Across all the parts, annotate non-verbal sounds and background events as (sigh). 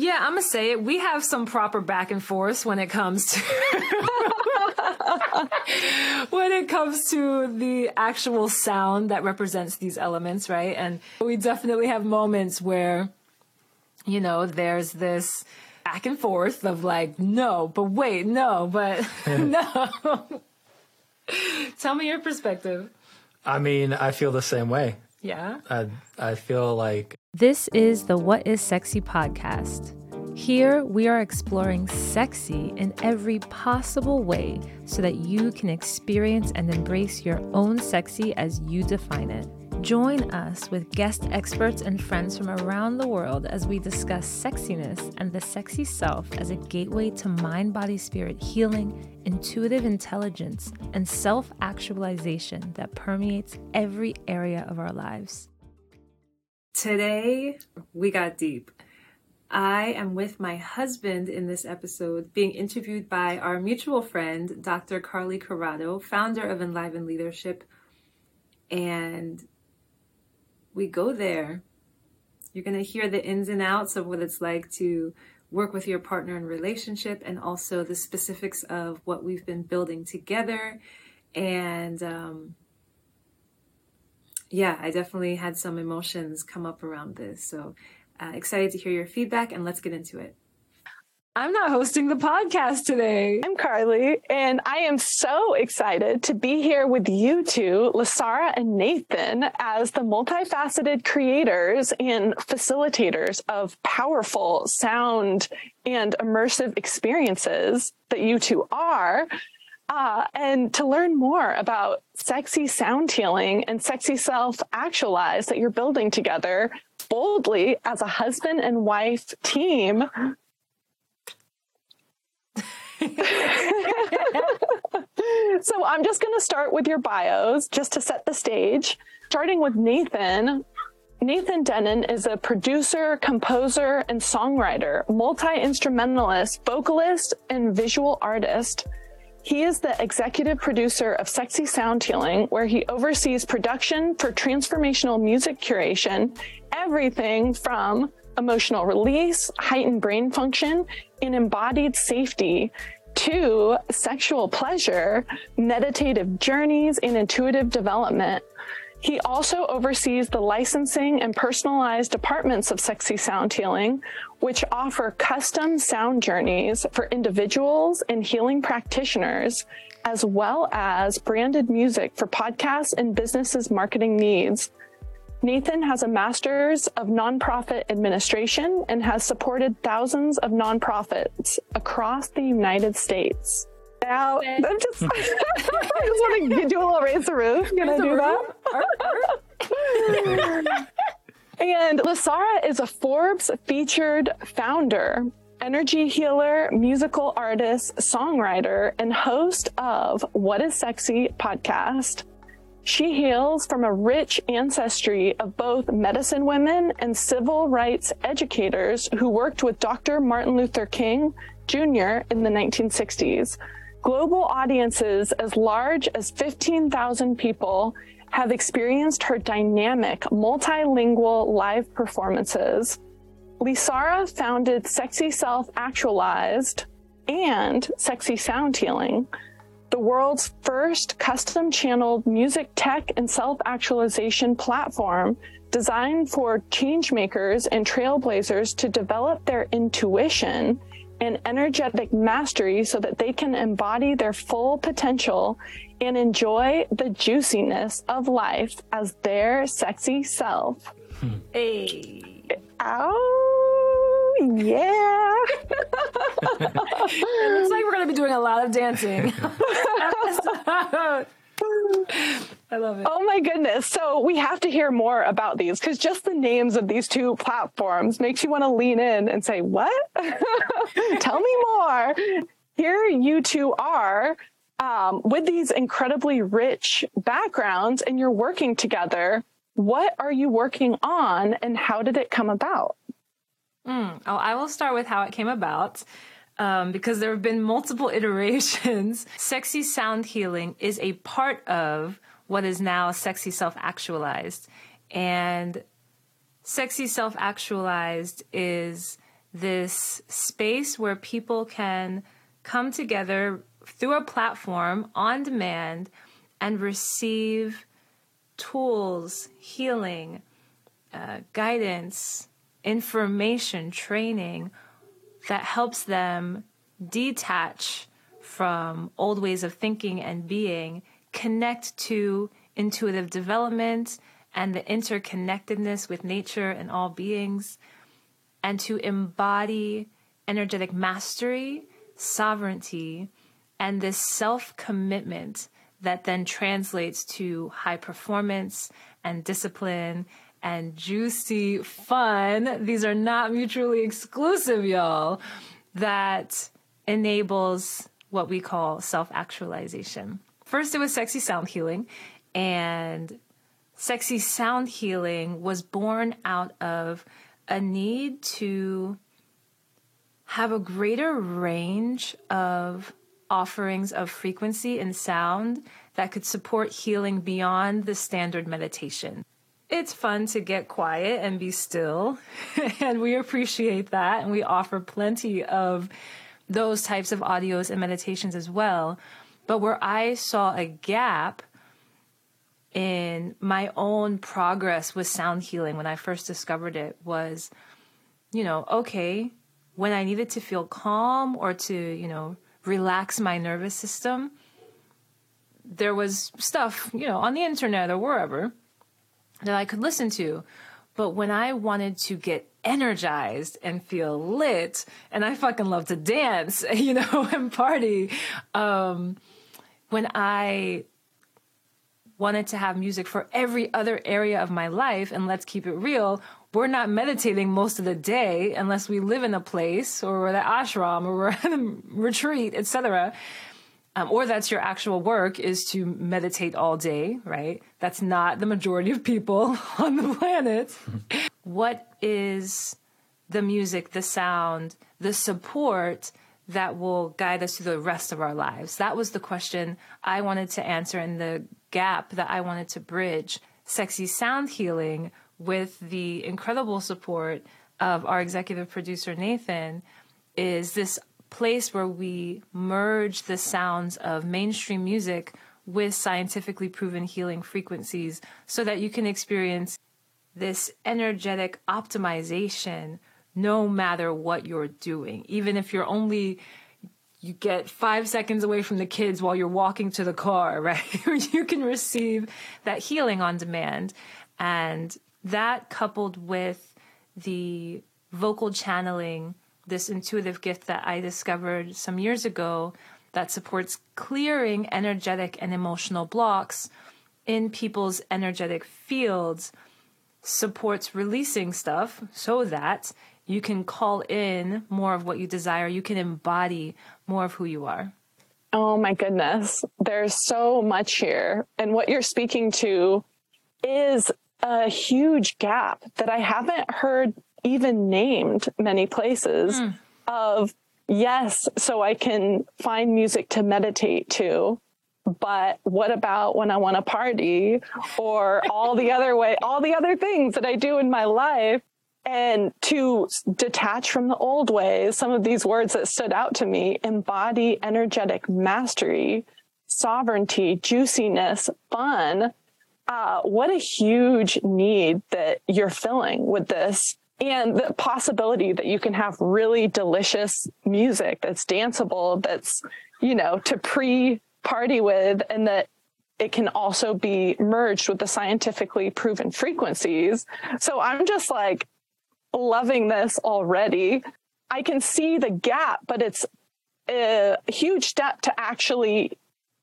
Yeah, I'm gonna say it. We have some proper back and forth when it comes to (laughs) when it comes to the actual sound that represents these elements, right? And we definitely have moments where, you know, there's this back and forth of like, no, but wait, no, but (laughs) no. (laughs) Tell me your perspective. I mean, I feel the same way. Yeah. I I feel like This is the What is Sexy podcast. Here, we are exploring sexy in every possible way so that you can experience and embrace your own sexy as you define it. Join us with guest experts and friends from around the world as we discuss sexiness and the sexy self as a gateway to mind, body, spirit healing, intuitive intelligence, and self actualization that permeates every area of our lives. Today, we got deep. I am with my husband in this episode, being interviewed by our mutual friend, Dr. Carly Corrado, founder of Enliven Leadership. And we go there. You're going to hear the ins and outs of what it's like to work with your partner in relationship and also the specifics of what we've been building together. And, um, yeah, I definitely had some emotions come up around this. So uh, excited to hear your feedback and let's get into it. I'm not hosting the podcast today. I'm Carly, and I am so excited to be here with you two, LiSára and Nathan, as the multifaceted creators and facilitators of powerful sound and immersive experiences that you two are. Uh, and to learn more about sexy sound healing and sexy self actualize that you're building together boldly as a husband and wife team (laughs) so I'm just going to start with your bios just to set the stage. Starting with Nathan. Nathan Denon is a producer, composer, and songwriter, multi-instrumentalist, vocalist, and visual artist. He is the executive producer of Sexy Sound Healing, where he oversees production for transformational music curation, everything from emotional release, heightened brain function, and embodied safety to sexual pleasure, meditative journeys, and intuitive development. He also oversees the licensing and personalized departments of Sexy Sound Healing, which offer custom sound journeys for individuals and healing practitioners, as well as branded music for podcasts and businesses' marketing needs. Nathan has a master's of nonprofit administration and has supported thousands of nonprofits across the United States. Now, I'm just, (laughs) I just want to (laughs) do a little raise the roof. Can I do that? (laughs) and LiSára is a Forbes featured founder, energy healer, musical artist, songwriter, and host of What is Sexy podcast. She hails from a rich ancestry of both medicine women and civil rights educators who worked with Dr. Martin Luther King Jr. in the 1960s. Global audiences as large as 15,000 people have experienced her dynamic, multilingual live performances. LiSára founded Sexy Self Actualized and Sexy Sound Healing, the world's first custom channeled music tech and self actualization platform designed for changemakers and trailblazers to develop their intuition and energetic mastery so that they can embody their full potential and enjoy the juiciness of life as their sexy self. Hmm. Hey. Ow, yeah. (laughs) it looks like we're going to be doing a lot of dancing. (laughs) I love it. Oh my goodness. So we have to hear more about these because just the names of these two platforms makes you want to lean in and say, what? (laughs) Tell me more. Here you two are um, with these incredibly rich backgrounds and you're working together. What are you working on and how did it come about? Mm. Oh, I will start with how it came about. Um, because there have been multiple (laughs) iterations. Sexy sound healing is a part of what is now sexy self actualized. And sexy self actualized is this space where people can come together through a platform on demand and receive tools, healing, uh, guidance, information, training that helps them detach from old ways of thinking and being, connect to intuitive development and the interconnectedness with nature and all beings, and to embody energetic mastery, sovereignty, and this self commitment that then translates to high performance and discipline and juicy fun. These are not mutually exclusive, y'all. That enables what we call self actualization. First, it was sexy sound healing, and sexy sound healing was born out of a need to have a greater range of offerings of frequency and sound that could support healing beyond the standard meditation. It's fun to get quiet and be still, (laughs) and we appreciate that, and we offer plenty of those types of audios and meditations as well. But where I saw a gap in my own progress with sound healing when I first discovered it was, you know, okay, when I needed to feel calm or to, you know, relax my nervous system, there was stuff, you know, on the internet or wherever that I could listen to. But when I wanted to get energized and feel lit, and I fucking love to dance, (laughs) you know, (laughs) and party, um, when I wanted to have music for every other area of my life, and let's keep it real, we're not meditating most of the day unless we live in a place or we're at ashram or we're (laughs) at a retreat, etc. Um, or that's your actual work is to meditate all day, right? That's not the majority of people (laughs) on the planet. (laughs) what is the music, the sound, the support that will guide us through the rest of our lives? That was the question I wanted to answer and the gap that I wanted to bridge. Sexy sound healing with the incredible support of our executive producer, Nathan, is this place where we merge the sounds of mainstream music with scientifically proven healing frequencies so that you can experience this energetic optimization no matter what you're doing. Even if you're only you get five seconds away from the kids while you're walking to the car, (laughs) right? you can receive that healing on demand. And that coupled with the vocal channeling, this intuitive gift that I discovered some years ago that supports clearing energetic and emotional blocks in people's energetic fields, supports releasing stuff so that you can call in more of what you desire. You can embody more of who you are. Oh my goodness. There's so much here. And what you're speaking to is a huge gap that I haven't heard even named many places mm. of yes, so I can find music to meditate to. But what about when I want to party or all the other way, all the other things that I do in my life? And to detach from the old ways, some of these words that stood out to me embody energetic mastery, sovereignty, juiciness, fun, uh, what a huge need that you're filling with this and the possibility that you can have really delicious music that's danceable that's you know to pre party with and that it can also be merged with the scientifically proven frequencies. So i'm just like loving this already. I can see the gap but it's a huge step to actually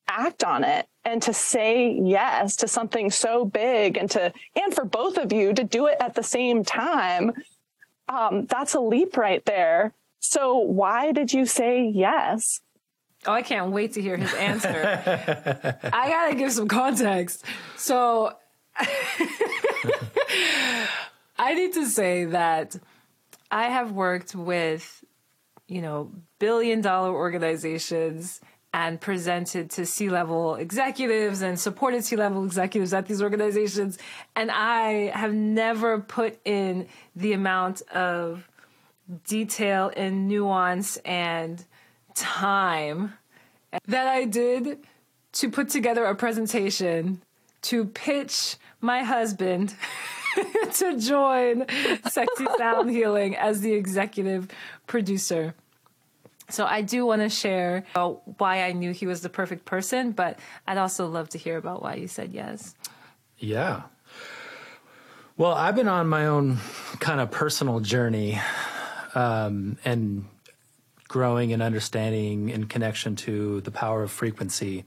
act on it and to say yes to something so big and to and for both of you to do it at the same time um, that's a leap right there. So why did you say yes? Oh i can't wait to hear his answer. (laughs) I gotta give some context. So (laughs) i need to say that i have worked with you know billion dollar organizations and presented to C level executives and supported C level executives at these organizations. And I have never put in the amount of detail and nuance and time that I did to put together a presentation to pitch my husband (laughs) to join Sexy Sound Healing as the executive producer. So I do want to share why I knew he was the perfect person, but I'd also love to hear about why you said yes. Yeah. Well, I've been on my own kind of personal journey um, and growing and understanding in connection to the power of frequency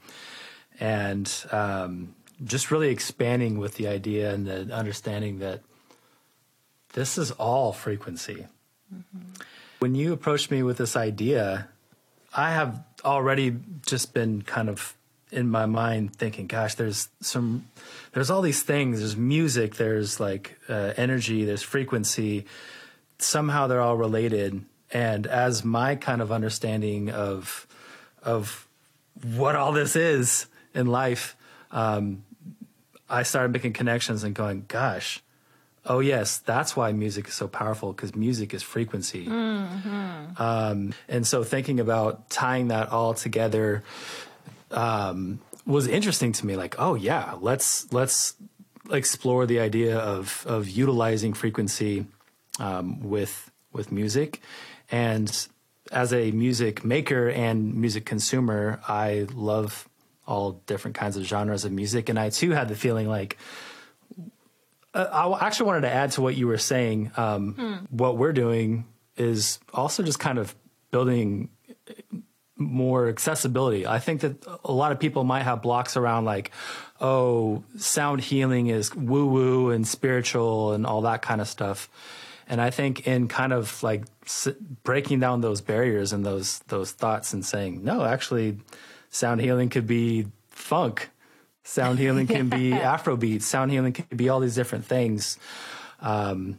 and um, just really expanding with the idea and the understanding that this is all frequency. Mm-hmm. When you approached me with this idea, I have already just been kind of in my mind thinking, gosh, there's some, there's all these things. There's music, there's like uh, energy, there's frequency. Somehow they're all related. And as my kind of understanding of, of what all this is in life, um, I started making connections and going, gosh, oh yes, that's why music is so powerful because music is frequency. Mm-hmm. Um, and so thinking about tying that all together um, was interesting to me. Like, oh yeah, let's let's explore the idea of of utilizing frequency um, with with music and as a music maker and music consumer, I love all different kinds of genres of music. And I too had the feeling like, uh, I actually wanted to add to what you were saying. Um, hmm. What we're doing is also just kind of building more accessibility. I think that a lot of people might have blocks around like, oh, sound healing is woo woo and spiritual and all that kind of stuff. And I think in kind of like breaking down those barriers and those those thoughts and saying, no, actually, sound healing could be funk. Sound healing can be (laughs) Afrobeat. Sound healing can be all these different things. Um,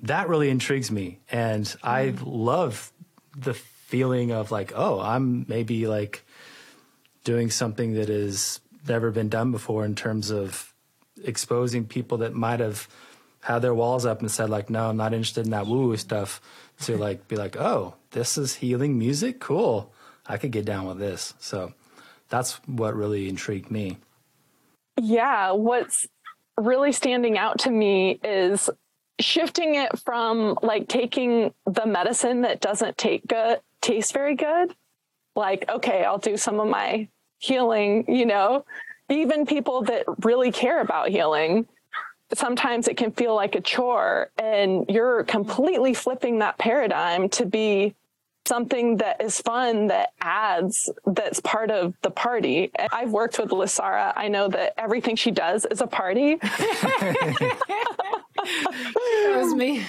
that really intrigues me, and mm. I love the feeling of like, oh, I'm maybe like doing something that has never been done before in terms of exposing people that might have had their walls up and said like, no, I'm not interested in that woo woo stuff. To like be like, oh, this is healing music, cool. I could get down with this. So that's what really intrigued me. Yeah, what's really standing out to me is shifting it from like taking the medicine that doesn't take good taste very good like okay i'll do some of my healing you know? Even people that really care about healing sometimes it can feel like a chore and you're completely flipping that paradigm to be something that is fun that adds that's part of the party i've worked with LiSára i know that everything she does is a party (laughs) that was me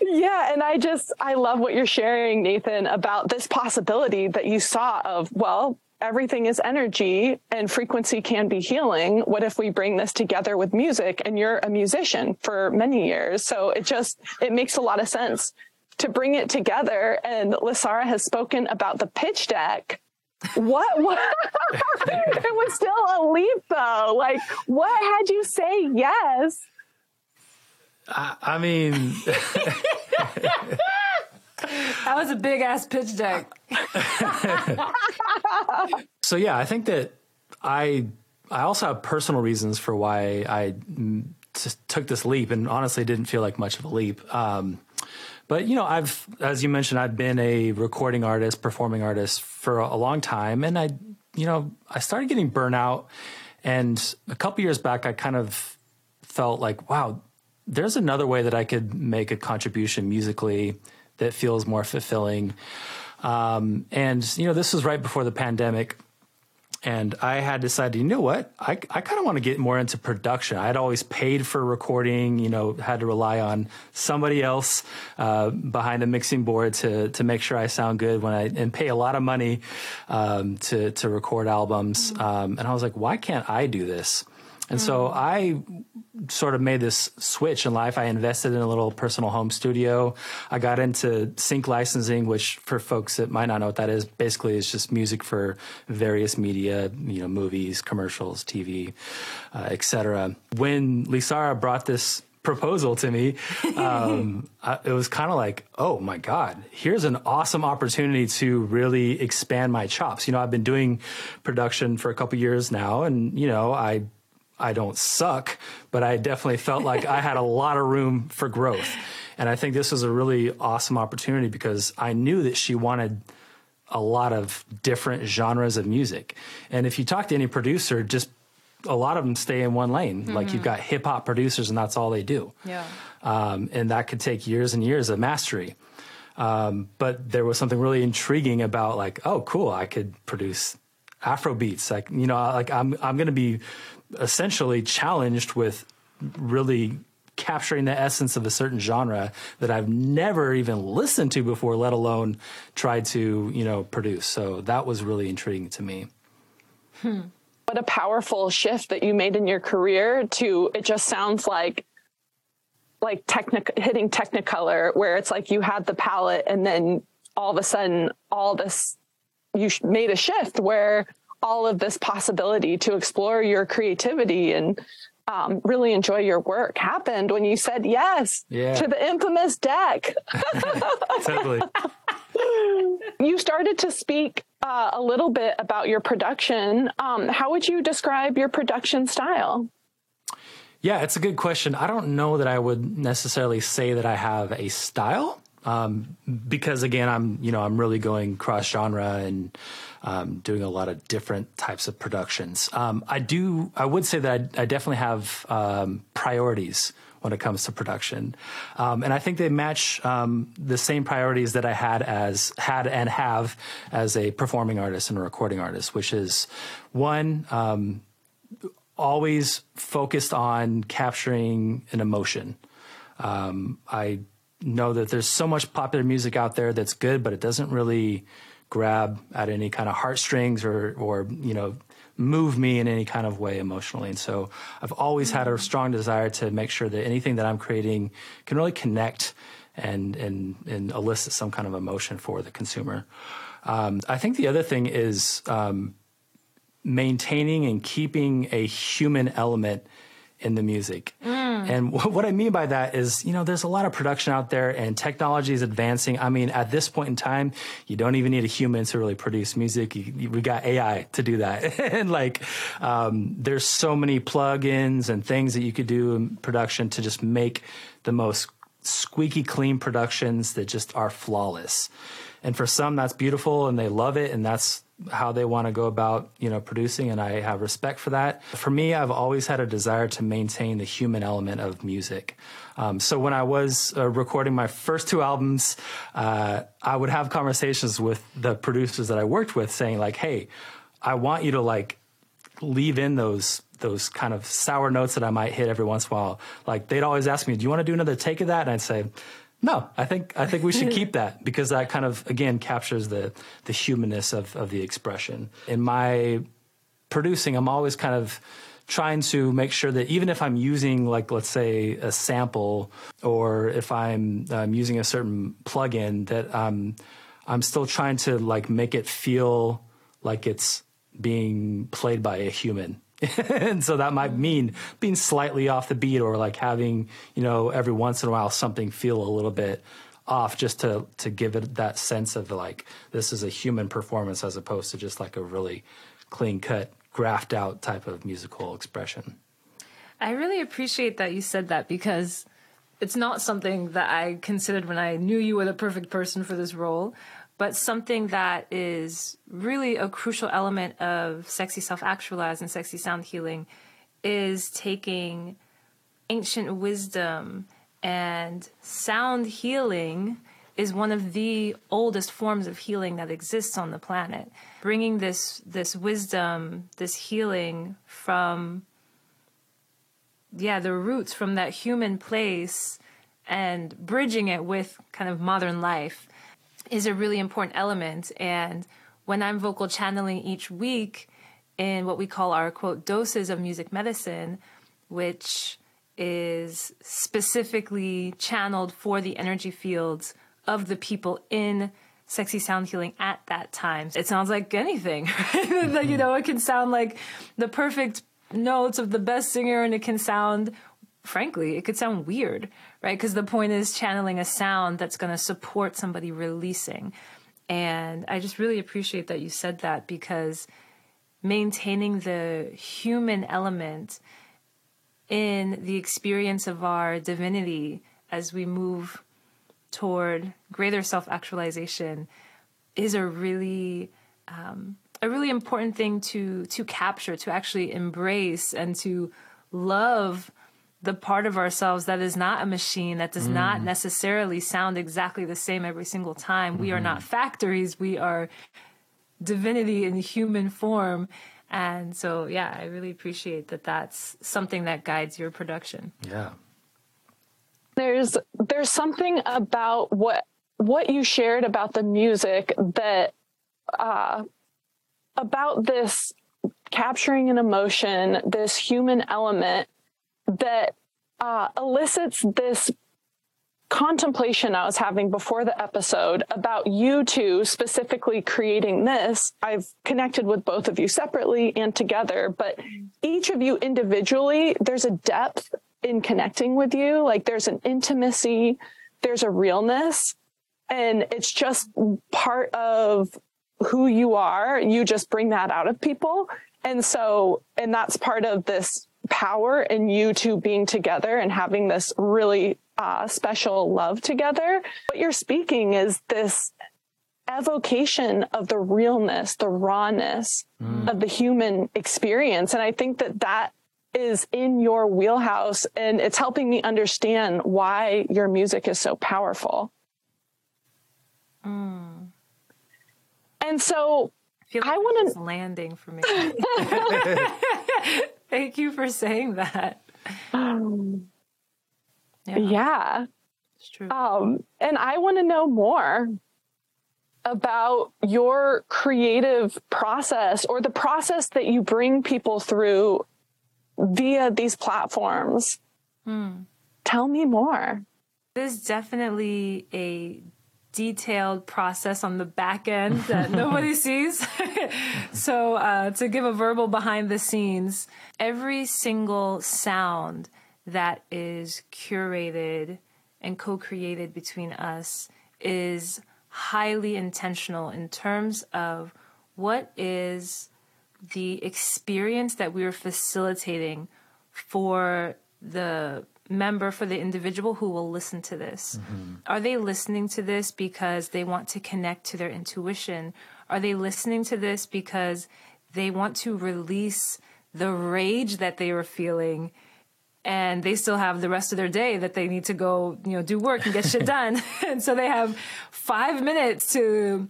yeah and i just i love what you're sharing nathan about this possibility that you saw of well everything is energy and frequency can be healing. What if we bring this together with music? And you're a musician for many years. So it just, it makes a lot of sense to bring it together. And LiSára has spoken about the pitch deck. What? (laughs) what? it was still a leap though. Like, what had you say yes? I, I mean, that was a big ass pitch deck. (laughs) so yeah, I think that I I also have personal reasons for why I took this leap, and honestly, didn't feel like much of a leap. Um, but you know, I've, as you mentioned, I've been a recording artist, performing artist for a long time, and I, you know, I started getting burnout. And a couple years back, I kind of felt like, wow, there's another way that I could make a contribution musically that feels more fulfilling. Um, and you know, this was right before the pandemic, and I had decided, you know what, I, I kind of want to get more into production. I had always paid for recording, you know, had to rely on somebody else uh, behind a mixing board to to make sure I sound good when I and pay a lot of money um, to to record albums. Um, and I was like, why can't I do this? And so hmm. I sort of made this switch in life. I invested in a little personal home studio. I got into sync licensing, which for folks that might not know what that is, basically is just music for various media, you know, movies, commercials, TV, uh, etc. When LiSára brought this proposal to me, (laughs) um, I, it was kind of like, oh my God, here's an awesome opportunity to really expand my chops. You know, I've been doing production for a couple years now, and you know, I I don't suck, but I definitely felt like I had a (laughs) lot of room for growth. And I think this was a really awesome opportunity because I knew that she wanted a lot of different genres of music. And if you talk to any producer, just a lot of them stay in one lane. Mm-hmm. Like you've got hip hop producers and that's all they do. Yeah. Um, and that could take years and years of mastery. Um, but there was something really intriguing about like, oh, cool, I could produce Afro beats. Like, you know, like I'm, I'm going to be essentially challenged with really capturing the essence of a certain genre that I've never even listened to before, let alone tried to, you know, produce. So that was really intriguing to me. Hmm. What a powerful shift that you made in your career to it just sounds like like technic hitting technicolor where it's like you had the palette and then all of a sudden all this you made a shift where all of this possibility to explore your creativity and um, really enjoy your work happened when you said yes yeah. to the infamous deck. (laughs) totally. you started to speak uh, a little bit about your production. Um, how would you describe your production style? Yeah, it's a good question. I don't know that I would necessarily say that I have a style. Um, because again, I'm you know I'm really going cross genre and um, doing a lot of different types of productions. Um, I do I would say that I, I definitely have um, priorities when it comes to production, um, and I think they match um, the same priorities that I had as had and have as a performing artist and a recording artist, which is one always focused on capturing an emotion. Um, I know that there's so much popular music out there that's good, but it doesn't really grab at any kind of heartstrings or, or, you know, move me in any kind of way emotionally. And so I've always had a strong desire to make sure that anything that I'm creating can really connect and, and, and elicit some kind of emotion for the consumer. Um, I think the other thing is um, maintaining and keeping a human element in the music. Mm. And (laughs) what I mean by that is, you know, there's a lot of production out there and technology is advancing. I mean, at this point in time, you don't even need a human to really produce music. You, you, we got AI to do that. (laughs) and like, um, there's so many plugins and things that you could do in production to just make the most squeaky clean productions that just are flawless. And for some, that's beautiful and they love it. And that's how they want to go about, you know, producing, and I have respect for that. For me, I've always had a desire to maintain the human element of music. Um, so when I was uh, recording my first two albums, uh, I would have conversations with the producers that I worked with, saying like, "Hey, I want you to like leave in those." Those kind of sour notes that I might hit every once in a while. Like they'd always ask me, "Do you want to do another take of that?" And I'd say, no, I think I think we should (laughs) keep that because that kind of again captures the the humanness of of the expression. In my producing, I'm always kind of trying to make sure that even if I'm using like let's say a sample or if I'm um, using a certain plugin that um, I'm still trying to like make it feel like it's being played by a human (laughs) and so that might mm. mean being slightly off the beat or like having, you know, every once in a while something feel a little bit off just to to give it that sense of like this is a human performance as opposed to just like a really clean cut graphed out type of musical expression. I really appreciate that you said that because it's not something that I considered when I knew you were the perfect person for this role but something that is really a crucial element of sexy self actualized and sexy sound healing is taking ancient wisdom and sound healing is one of the oldest forms of healing that exists on the planet. Bringing this this wisdom this healing from yeah the roots from that human place and bridging it with kind of modern life is a really important element. And when I'm vocal channeling each week in what we call our quote doses of music medicine, which is specifically channeled for the energy fields of the people in sexy sound healing at that time. It sounds like anything. (laughs) you mm-hmm. know, it can sound like the perfect notes of the best singer and it can sound frankly, it could sound weird, right? Because the point is channeling a sound that's going to support somebody releasing. And I just really appreciate that you said that because maintaining the human element in the experience of our divinity as we move toward greater self actualization is a really um, a really important thing to to capture, to actually embrace, and to love the part of ourselves that is not a machine that does mm. not necessarily sound exactly the same every single time. Mm-hmm. We are not mm-hmm. factories. We are divinity in human form. And so, yeah, I really appreciate that that's something that guides your production. Yeah. There's there's something about what what you shared about the music that uh, about this capturing an emotion, this human element that uh, elicits this contemplation I was having before the episode about you two specifically creating this. I've connected with both of you separately and together, but each of you individually, there's a depth in connecting with you. Like there's an intimacy, there's a realness, and it's just part of who you are. You just bring that out of people. And so, and that's part of this power in you two being together and having this really uh, special love together. What you're speaking is this evocation of the realness, the rawness mm. of the human experience. And I think that that is in your wheelhouse and it's helping me understand why your music is so powerful. Mm. And so I, like I want to landing for me. (laughs) (laughs) (laughs) Thank you for saying that. Um, yeah. yeah. It's true. Um, and I want to know more about your creative process or the process that you bring people through via these platforms. Hmm. Tell me more. There's definitely a detailed process on the back end that nobody (laughs) sees. (laughs) so, uh, to give a verbal behind the scenes, every single sound that is curated and co created between us is highly intentional in terms of what is the experience that we are facilitating for the member for the individual who will listen to this? Mm-hmm. Are they listening to this because they want to connect to their intuition? Are they listening to this because they want to release the rage that they were feeling and they still have the rest of their day that they need to go, you know, do work and get shit (laughs) done. (laughs) and so they have five minutes to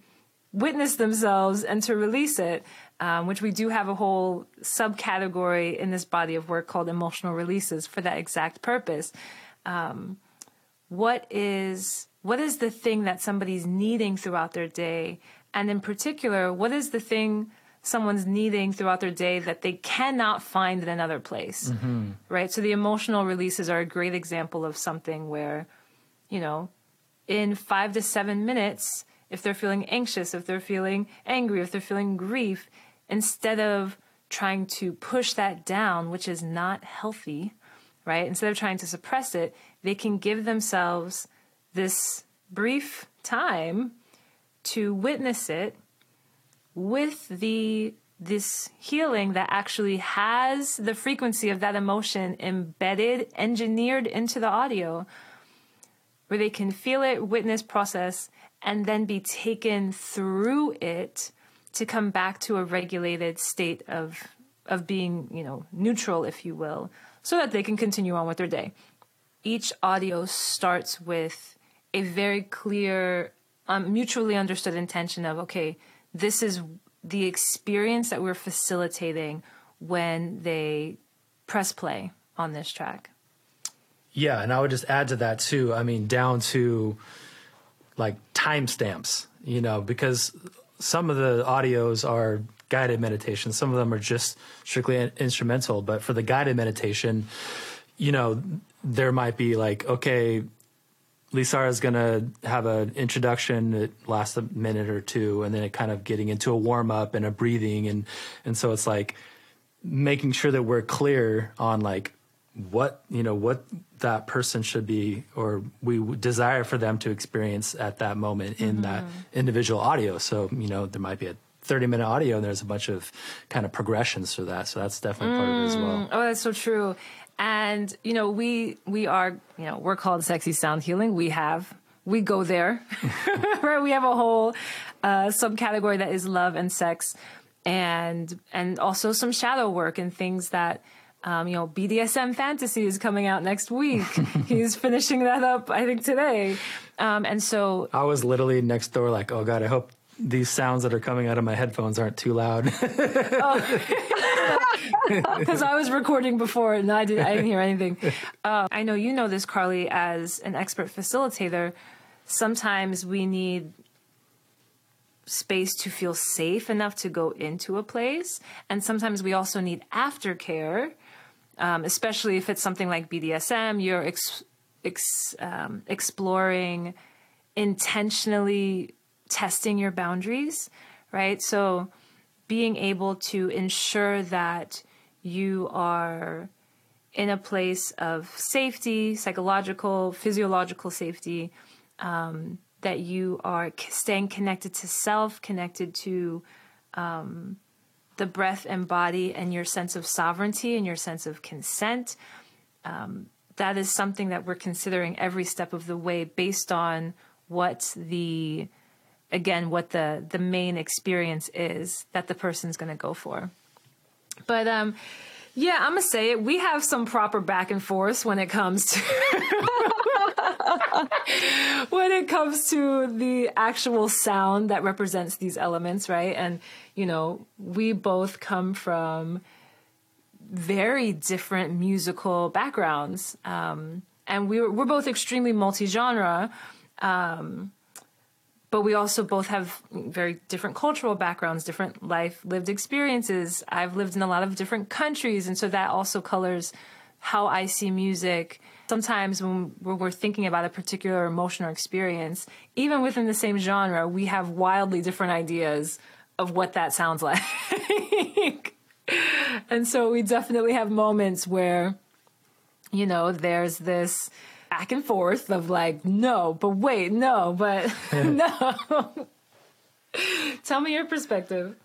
witness themselves and to release it um, which we do have a whole subcategory in this body of work called emotional releases for that exact purpose. Um, what is what is the thing that somebody's needing throughout their day, and in particular, what is the thing someone's needing throughout their day that they cannot find in another place, mm-hmm. right? So the emotional releases are a great example of something where, you know, in five to seven minutes, if they're feeling anxious, if they're feeling angry, if they're feeling grief, instead of trying to push that down, which is not healthy, right? Instead of trying to suppress it, they can give themselves this brief time to witness it with the this healing that actually has the frequency of that emotion embedded engineered into the audio where they can feel it witness process and then be taken through it to come back to a regulated state of of being, you know, neutral, if you will, so that they can continue on with their day. Each audio starts with a very clear, um, mutually understood intention of, okay, this is the experience that we're facilitating when they press play on this track. Yeah, and I would just add to that too. I mean, down to like timestamps, you know, because some of the audios are guided meditation. Some of them are just strictly instrumental. But for the guided meditation, you know, there might be like, okay, LiSára is going to have an introduction that lasts a minute or two, and then it kind of getting into a warm up and a breathing, and and so it's like making sure that we're clear on like what you know what that person should be or we desire for them to experience at that moment in mm-hmm. that individual audio so you know there might be a 30 minute audio and there's a bunch of kind of progressions for that so that's definitely mm. part of it as well mm. oh that's so true and you know we we are you know we're called sexy sound healing we have we go there (laughs) right we have a whole uh, subcategory that is love and sex and and also some shadow work and things that um, you know, BDSM Fantasy is coming out next week. (laughs) He's finishing that up, I think, today. Um, and so I was literally next door, like, oh God, I hope these sounds that are coming out of my headphones aren't too loud. Because oh. (laughs) I was recording before and I didn't, I didn't hear anything. (laughs) Uh, I know you know this, Carly, as an expert facilitator. Sometimes we need space to feel safe enough to go into a place. And sometimes we also need aftercare um, especially if it's something like BDSM, you're ex- ex- um, exploring intentionally testing your boundaries, right? So being able to ensure that you are in a place of safety, psychological, physiological safety, um, that you are staying connected to self, connected to um, the breath and body and your sense of sovereignty and your sense of consent. Um, that is something that we're considering every step of the way based on what the again what the the main experience is that the person's going to go for but um yeah i'm gonna say it we have some proper back and forth when it comes to (laughs) (laughs) (laughs) when it comes to the actual sound that represents these elements right and you know, we both come from very different musical backgrounds. Um, and we are we're both extremely multi genre. Um, but we also both have very different cultural backgrounds, different life lived experiences. I've lived in a lot of different countries, and so that also colors how I see music. Sometimes when we're thinking about a particular emotion or experience, even within the same genre, we have wildly different ideas of what that sounds (laughs) like. and so we definitely have moments where, you know, there's this back and forth of like, no, but wait, no, but (laughs) no. Tell me your perspective.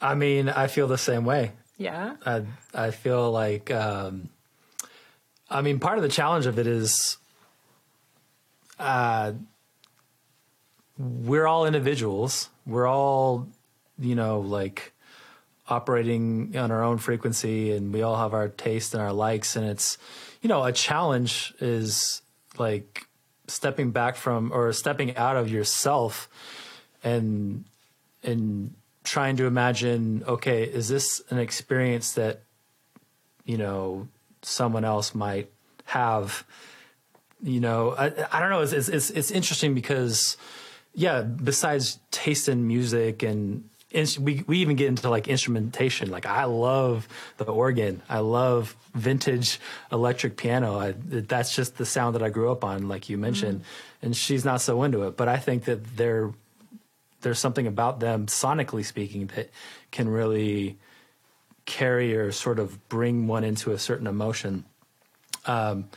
I mean, I feel the same way. Yeah. I I feel like um, I mean, part of the challenge of it is uh, we're all individuals. We're all you know, like operating on our own frequency and we all have our taste and our likes. And it's, you know, a challenge is like stepping back from or stepping out of yourself and, and trying to imagine, okay, is this an experience that, you know, someone else might have? You know, I, I don't know. It's, it's, it's interesting because, yeah, besides taste in music and we we even get into like instrumentation. Like I love the organ. I love vintage electric piano. I, that's just the sound that I grew up on, like you mentioned. Mm-hmm. And she's not so into it, but I think that there there's something about them, sonically speaking, that can really carry or sort of bring one into a certain emotion. Um,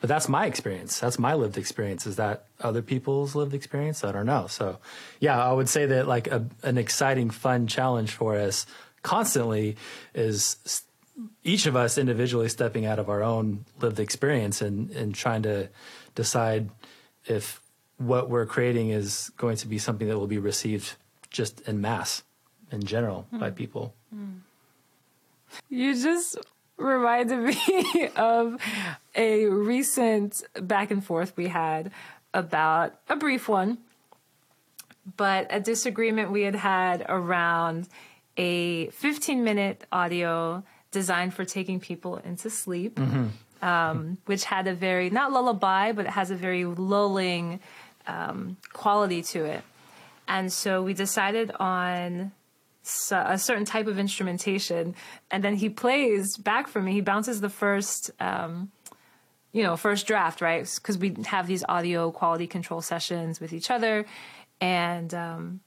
but that's my experience. That's my lived experience. Is that other people's lived experience? I don't know. So, yeah, I would say that like a, an exciting, fun challenge for us constantly is each of us individually stepping out of our own lived experience and, and trying to decide if what we're creating is going to be something that will be received just in mass in general mm. by hmm. people. Mm. You just reminded me (laughs) of a recent back and forth we had about a brief one, but a disagreement we had had around a 15 minute audio designed for taking people into sleep, mm-hmm. um, which had a very, not lullaby, but it has a very lulling um, quality to it. And so we decided on a certain type of instrumentation, and then he plays back for me. He bounces the first, um, you know, first draft, right? Because we have these audio quality control sessions with each other, and um,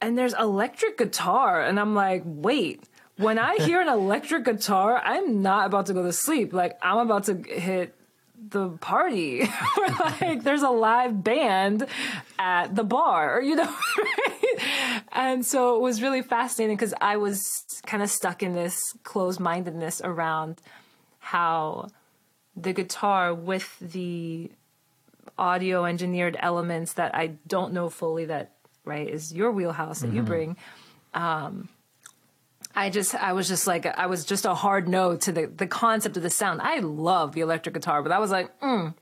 and there's electric guitar, and I'm like, wait, when I (laughs) hear an electric guitar, I'm not about to go to sleep. Like I'm about to hit the party (laughs) like there's a live band at the bar or you know and so it was really fascinating because i was kind of stuck in this closed-mindedness around how the guitar with the audio engineered elements that i don't know fully that right is your wheelhouse that mm-hmm. you bring um, I just, I was just like, I was just a hard no to the, the concept of the sound. I love the electric guitar, but I was like, mm,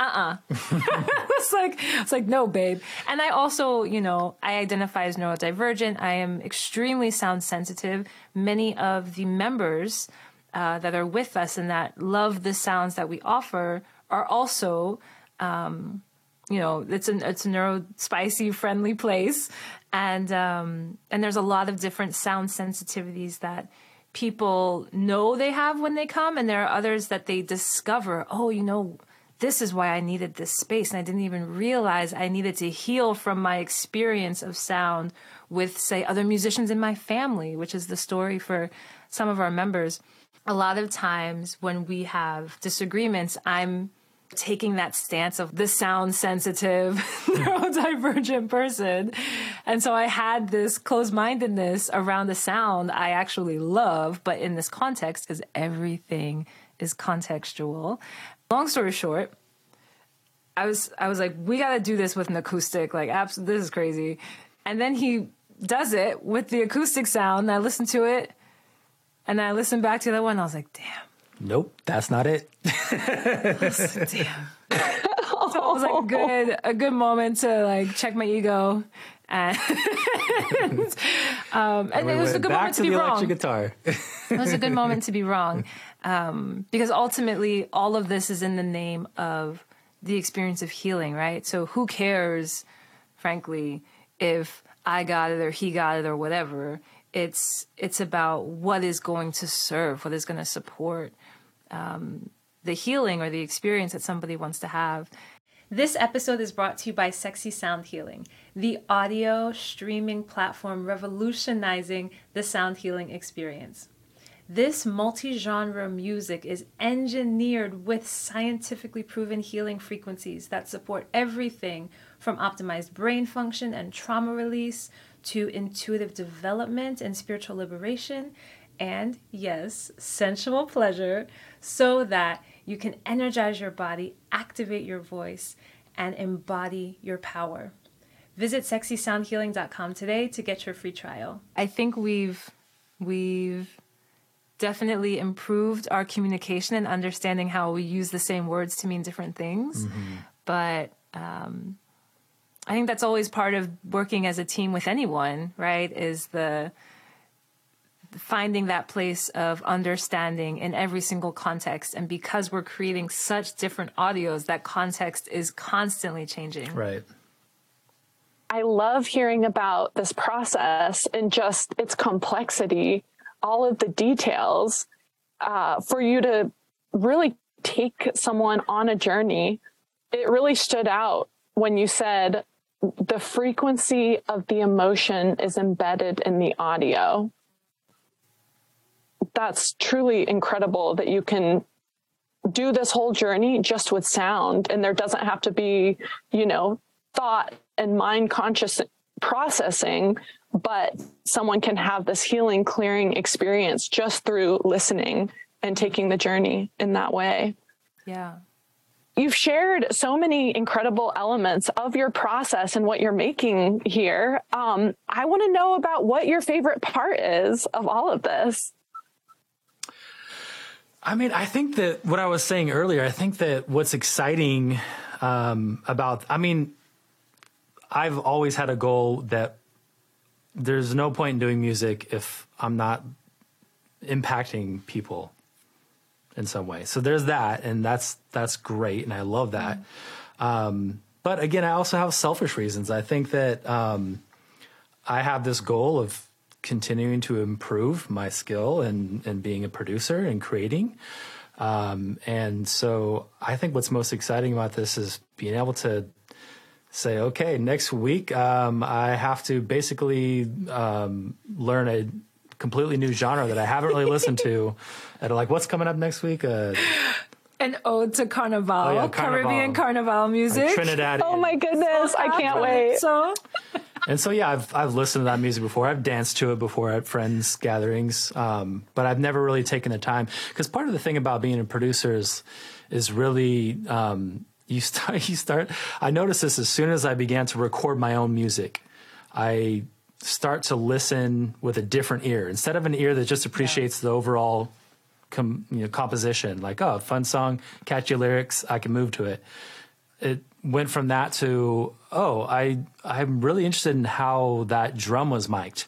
uh-uh. (laughs) it's like, it's like, no, babe. And I also, you know, I identify as neurodivergent. I am extremely sound sensitive. Many of the members uh, that are with us and that love the sounds that we offer are also, um, you know, it's a it's a neuro spicy friendly place, and um, and there's a lot of different sound sensitivities that people know they have when they come, and there are others that they discover. Oh, you know, this is why I needed this space, and I didn't even realize I needed to heal from my experience of sound with, say, other musicians in my family, which is the story for some of our members. A lot of times when we have disagreements, I'm taking that stance of the sound sensitive, (laughs) neurodivergent person. And so I had this closed mindedness around the sound I actually love, but in this context, because everything is contextual. Long story short, I was I was like, we got to do this with an acoustic. Like, abs- this is crazy. And then he does it with the acoustic sound. And I listened to it, and I listened back to that one. I was like, damn Nope, that's not it. (laughs) Damn. so it was like a good a good moment to like check my ego and (laughs) um, and, and it was a good moment to, to be wrong. Guitar. it was a good moment to be wrong um, because ultimately all of this is in the name of the experience of healing, right? So who cares, frankly, if I got it or he got it or whatever? It's it's about what is going to serve, what is going to support um, the healing or the experience that somebody wants to have. This episode is brought to you by Sexy Sound Healing, the audio streaming platform revolutionizing the sound healing experience. This multi genre music is engineered with scientifically proven healing frequencies that support everything from optimized brain function and trauma release to intuitive development and spiritual liberation, and yes, sensual pleasure so that you can energize your body, activate your voice, and embody your power. Visit sexysoundhealing.com today to get your free trial. I think we've we've definitely improved our communication and understanding how we use the same words to mean different things. Mm-hmm. But um, I think that's always part of working as a team with anyone, right? Is the finding that place of understanding in every single context. And because we're creating such different audios, that context is constantly changing. Right. I love hearing about this process and just its complexity, all of the details, uh, for you to really take someone on a journey. It really stood out when you said the frequency of the emotion is embedded in the audio that's truly incredible that you can do this whole journey just with sound and there doesn't have to be you know thought and mind conscious processing but someone can have this healing clearing experience just through listening and taking the journey in that way. Yeah. You've shared so many incredible elements of your process and what you're making here. Um, i want to know about what your favorite part is of all of this. I mean, I think that what I was saying earlier, I think that what's exciting um, about, I mean, I've always had a goal that there's no point in doing music if I'm not impacting people in some way. So there's that, and that's that's great, and I love that. Mm-hmm. Um, but again, I also have selfish reasons. I think that um, I have this goal of continuing to improve my skill and and being a producer and creating. Um, and so I think what's most exciting about this is being able to say, okay, next week um, I have to basically um, learn a completely new genre that I haven't really listened to. (laughs) And like, what's coming up next week? Uh, An ode to Carnival, Oh, yeah, Carnival. Caribbean Carnival music. like Trinidad. Oh my goodness, I can't wait. So, And so yeah, I've I've listened to that music before. I've danced to it before at friends gatherings, um, but I've never really taken the time because part of the thing about being a producer is is really um, you start (laughs) you start. I noticed this as soon as I began to record my own music, I start to listen with a different ear instead of an ear that just appreciates the overall com, you know, composition. Like oh, fun song, catchy lyrics, I can move to it it went from that to oh i i'm really interested in how that drum was mic'd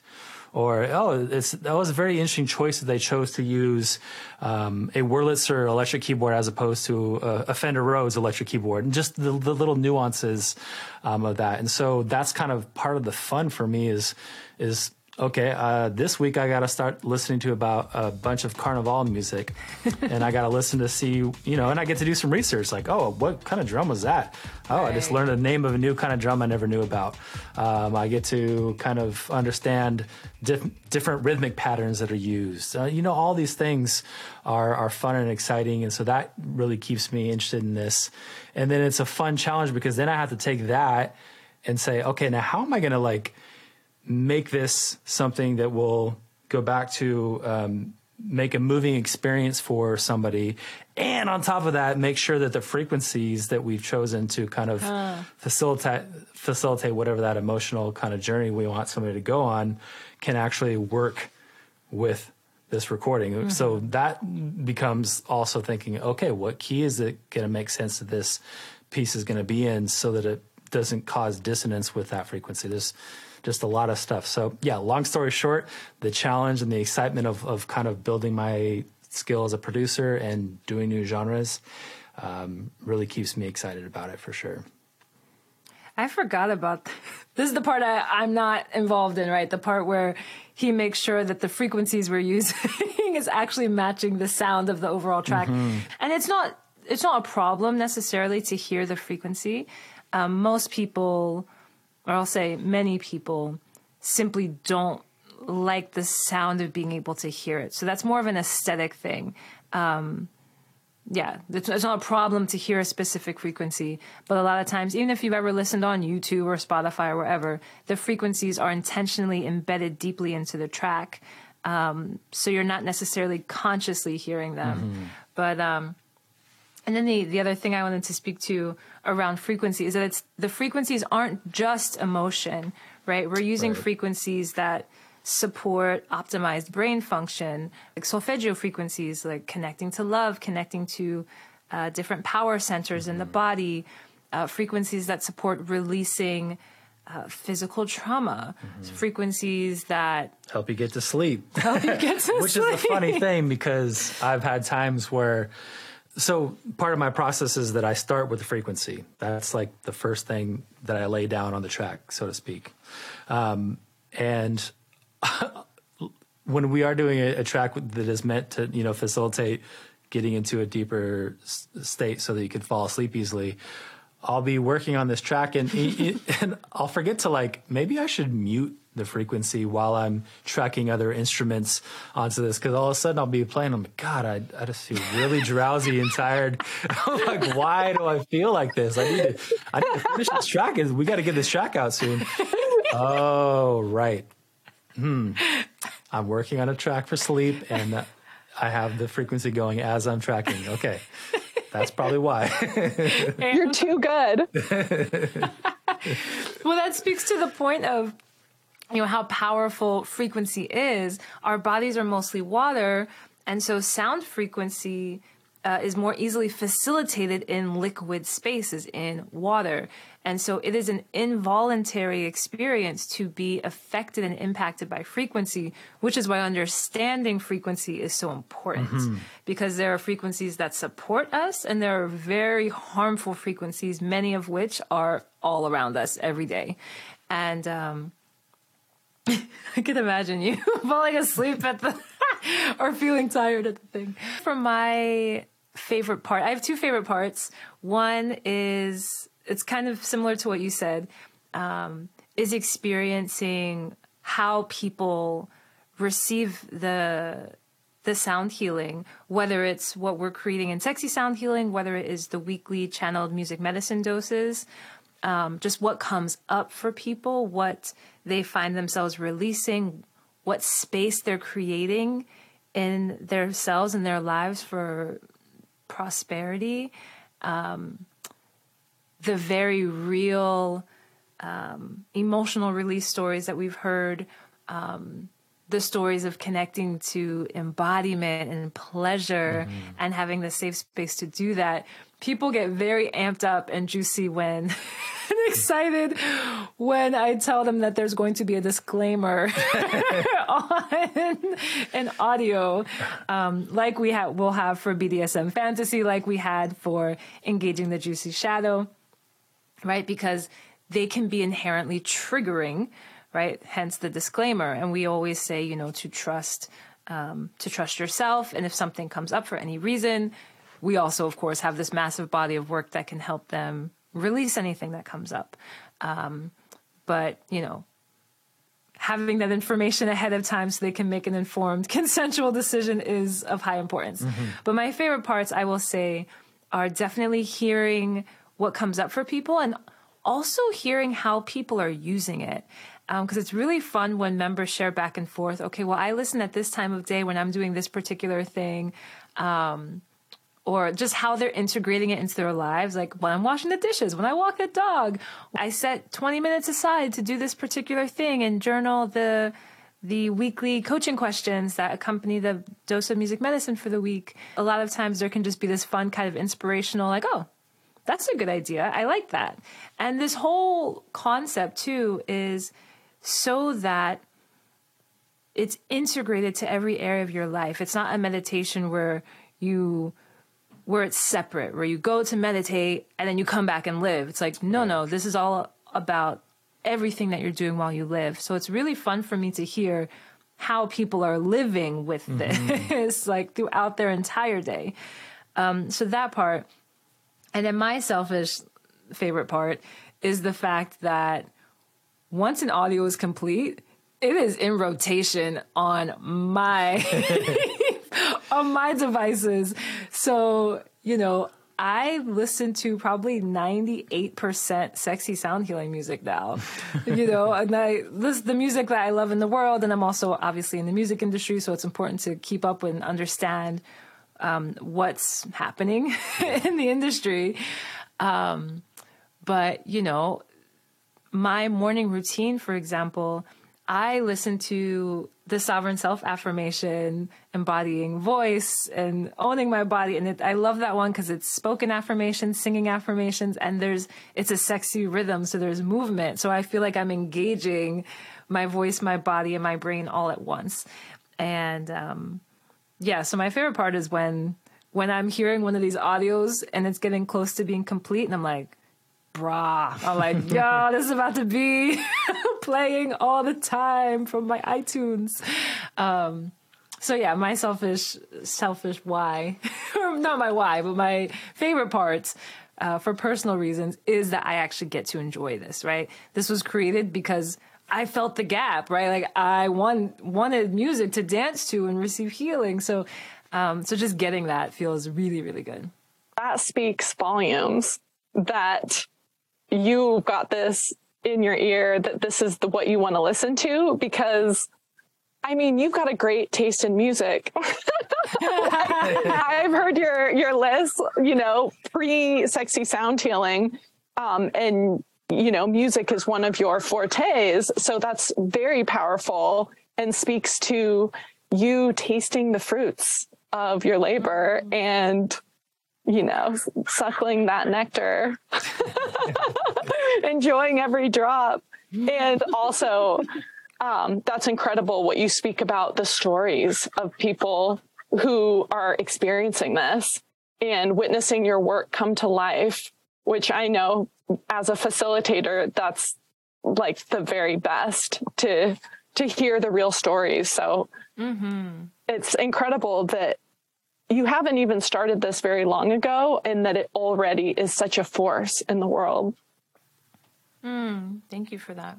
or oh that was a very interesting choice that they chose to use um, a Wurlitzer electric keyboard as opposed to a, a Fender Rhodes electric keyboard. And just the, the little nuances um, of that. And so that's kind of part of the fun for me is is okay, uh, this week I got to start listening to about a bunch of Carnival music, (laughs) and I got to listen to see, you know, and I get to do some research, like, oh, what kind of drum was that? Oh, I just learned the name of a new kind of drum I never knew about. Um, I get to kind of understand diff- different rhythmic patterns that are used. Uh, you know, all these things are are fun and exciting, and so that really keeps me interested in this. And then it's a fun challenge because then I have to take that and say, okay, now how am I going to like make this something that will go back to um, make a moving experience for somebody. And on top of that make sure that the frequencies that we've chosen to kind of facilitate facilitate whatever that emotional kind of journey we want somebody to go on can actually work with this recording. So that becomes also thinking okay what key is it going to make sense that this piece is going to be in so that it doesn't cause dissonance with that frequency? There's just a lot of stuff. So yeah, long story short, the challenge and the excitement of, of kind of building my skill as a producer and doing new genres um, really keeps me excited about it for sure. I forgot about (laughs) this is the part I, I'm not involved in, right? The part where he makes sure that the frequencies we're (laughs) using is actually matching the sound of the overall track. And it's not it's not a problem necessarily to hear the frequency. Um, most people, or I'll say many people, simply don't like the sound of being able to hear it. So that's more of an aesthetic thing yeah, it's, it's not a problem to hear a specific frequency, but a lot of times, even if you've ever listened on YouTube or Spotify or wherever, the frequencies are intentionally embedded deeply into the track. Um, so you're not necessarily consciously hearing them. But, um, and then the, the other thing I wanted to speak to around frequency is that it's the frequencies aren't just emotion, right? We're using Right. frequencies that support optimized brain function, like solfeggio frequencies, like connecting to love, connecting to uh, different power centers in the body, uh, frequencies that support releasing uh, physical trauma, frequencies that Help you get to sleep. help you get to (laughs) which is the sleep. funny thing because I've had times where so part of my process is that I start with the frequency. That's like the first thing that I lay down on the track, so to speak. Um, and (laughs) when we are doing a, a track that is meant to, you know, facilitate getting into a deeper s- state so that you can fall asleep easily, I'll be working on this track and, (laughs) and I'll forget to like, maybe I should mute the frequency while I'm tracking other instruments onto this. Cause all of a sudden I'll be playing. I'm like, God, I, I just feel really drowsy and tired. (laughs) I'm like, why do I feel like this? I need to, I need to finish this track. Is we got to get this track out soon. oh, right. Hmm. I'm working on a track for sleep and I have the frequency going as I'm tracking. Okay. That's probably why. You're too good. (laughs) Well, that speaks to the point of you know how powerful frequency is. Our bodies are mostly water, and so sound frequency uh, is more easily facilitated in liquid spaces in water. And so it is an involuntary experience to be affected and impacted by frequency, which is why understanding frequency is so important because there are frequencies that support us and there are very harmful frequencies, many of which are all around us every day. And um, (laughs) I can imagine you (laughs) falling asleep at the (laughs) or feeling tired at the thing. For my favorite part, I have two favorite parts. One is it's kind of similar to what you said, um, is experiencing how people receive the the sound healing, whether it's what we're creating in sexy sound healing, whether it is the weekly channeled music medicine doses, um, just what comes up for people, what they find themselves releasing, what space they're creating in themselves and their lives for prosperity, um, the very real um, emotional release stories that we've heard. Um, the stories of connecting to embodiment and pleasure mm-hmm. and having the safe space to do that. People get very amped up and juicy when (laughs) and excited when I tell them that there's going to be a disclaimer (laughs) on an audio, um, like we have, we'll have for BDSM fantasy, like we had for engaging the juicy shadow, right? Because they can be inherently triggering right? Hence the disclaimer. And we always say, you know, to trust, um, to trust yourself. And if something comes up for any reason, we also, of course, have this massive body of work that can help them release anything that comes up. Um, but, you know, having that information ahead of time so they can make an informed (laughs) consensual decision is of high importance. Mm-hmm. But my favorite parts, I will say, are definitely hearing what comes up for people and also hearing how people are using it because um, it's really fun when members share back and forth. Okay, well, I listen at this time of day when I'm doing this particular thing, um, or just how they're integrating it into their lives. Like when I'm washing the dishes, when I walk the dog, I set 20 minutes aside to do this particular thing and journal the the weekly coaching questions that accompany the dose of music medicine for the week. A lot of times there can just be this fun kind of inspirational, like, oh, that's a good idea. I like that. And this whole concept too is so that it's integrated to every area of your life. It's not a meditation where you where it's separate, where you go to meditate and then you come back and live. It's like, no, no, this is all about everything that you're doing while you live. So it's really fun for me to hear how people are living with mm-hmm. this, (laughs) like throughout their entire day. Um, so that part. And then my selfish favorite part is the fact that once an audio is complete, it is in rotation on my (laughs) on my devices. So, you know, I listen to probably 98% sexy sound healing music now. you know, (laughs) and I this the music that I love in the world and I'm also obviously in the music industry, so it's important to keep up and understand um, what's happening (laughs) in the industry. Um, but, you know, my morning routine, for example, I listen to the sovereign self affirmation, embodying voice and owning my body. And it, I love that one because it's spoken affirmations, singing affirmations, and there's, it's a sexy rhythm. So there's movement. So I feel like I'm engaging my voice, my body, and my brain all at once. And, um, yeah, so my favorite part is when, when I'm hearing one of these audios and it's getting close to being complete and I'm like, brah. I'm like, (laughs) yo, this is about to be (laughs) playing all the time from my iTunes. Um, so yeah, my selfish, selfish why, (laughs) not my why, but my favorite parts uh, for personal reasons is that I actually get to enjoy this. Right, this was created because I felt the gap. Right, like I want, wanted music to dance to and receive healing. So, um, so just getting that feels really, really good. That speaks volumes. That you've got this in your ear that this is the what you want to listen to because I mean, you've got a great taste in music. (laughs) I've heard your your list, you know, pre sexy sound healing, um, and you know, music is one of your fortes. So that's very powerful and speaks to you tasting the fruits of your labor and you know, suckling that nectar, (laughs) enjoying every drop. And also, um, that's incredible what you speak about the stories of people who are experiencing this and witnessing your work come to life, which I know as a facilitator, that's like the very best to to hear the real stories. So mm-hmm. it's incredible that you haven't even started this very long ago and that it already is such a force in the world. Mm, thank you for that.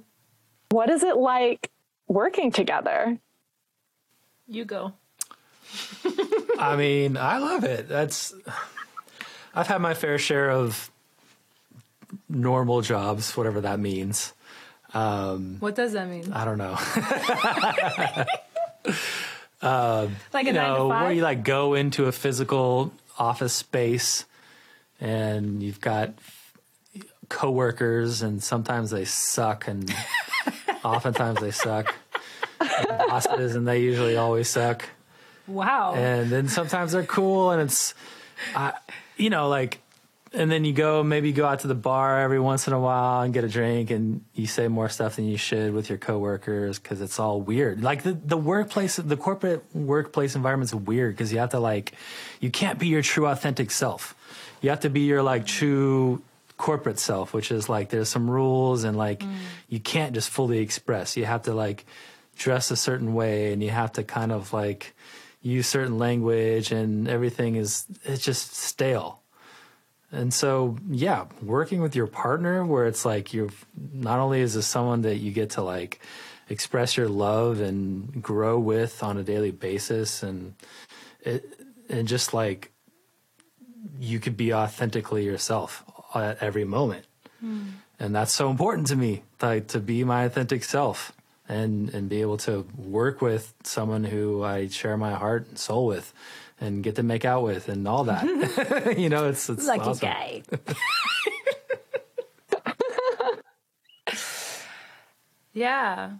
What is it like working together? You go. (laughs) I mean, I love it. That's I've had my fair share of normal jobs, whatever that means. What does that mean? I don't know. (laughs) Like a you nine to know, where you like go into a physical office space and you've got coworkers and sometimes they suck and (laughs) oftentimes they suck. And bosses and they usually always suck. wow. and then sometimes they're cool and it's uh, you know like and then you go maybe go out to the bar every once in a while and get a drink and you say more stuff than you should with your coworkers because it's all weird. Like the, the workplace the corporate workplace environment's weird because you have to like you can't be your true authentic self. You have to be your like true corporate self which is like there's some rules and like mm. you can't just fully express. You have to like dress a certain way and you have to kind of like use certain language and everything is it's just stale and so yeah working with your partner where it's like you're not only is this someone that you get to like express your love and grow with on a daily basis and it and just like you could be authentically yourself at every moment. Hmm. And that's so important to me like to be my authentic self and and be able to work with someone who I share my heart and soul with and get to make out with and all that (laughs) (laughs) you know it's it's Lucky awesome. guy. (laughs) yeah.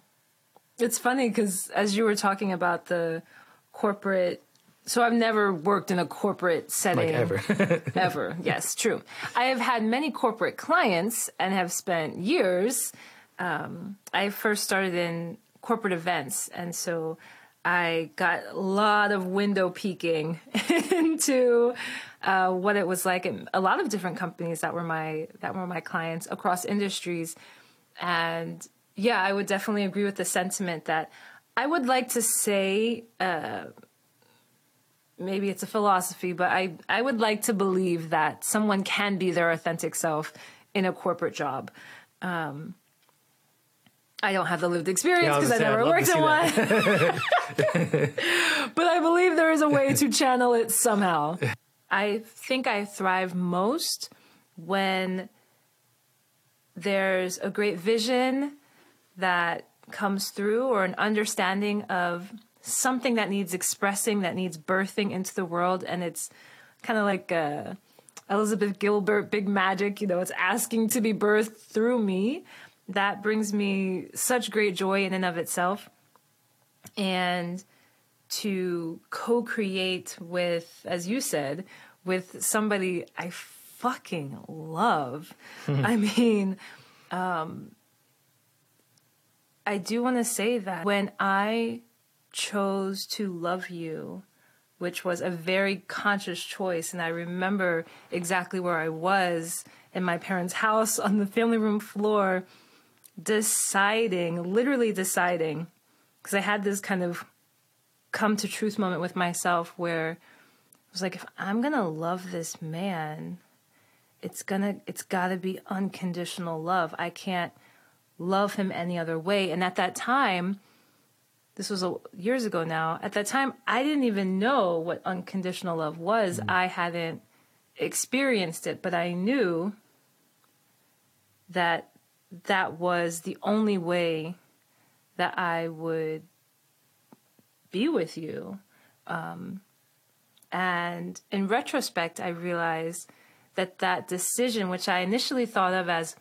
It's funny because as you were talking about the corporate, so I've never worked in a corporate setting. like ever ever. Yes, true. I have had many corporate clients and have spent years. Um, I first started in corporate events, and so I got a lot of window peeking (laughs) into uh, what it was like in a lot of different companies that were my that were my clients across industries, and yeah, I would definitely agree with the sentiment that I would like to say maybe it's a philosophy, but I, I would like to believe that someone can be their authentic self in a corporate job. Um, I don't have the lived experience Yeah, I because I never worked in one. (laughs) but I believe there is a way to (laughs) channel it somehow. I think I thrive most when there's a great vision that comes through or an understanding of something that needs expressing, that needs birthing into the world. And it's kind of like uh, Elizabeth Gilbert, Big Magic, you know, it's asking to be birthed through me. That brings me such great joy in and of itself. And to co create with, as you said, with somebody I fucking love. (laughs) I mean, um, I do want to say that when I chose to love you, which was a very conscious choice, and I remember exactly where I was in my parents' house (laughs) on the family room floor, deciding, literally deciding, because I had this kind of come to truth moment with myself where I was like, if I'm gonna love this man, it's gonna, it's gotta be unconditional love. I can't love him any other way. And at that time, this was a, years ago now. At that time, I didn't even know what unconditional love was. Mm. I hadn't experienced it, but I knew that that was the only way that I would be with you. Um, and in retrospect, I realized that that decision, which I initially thought of as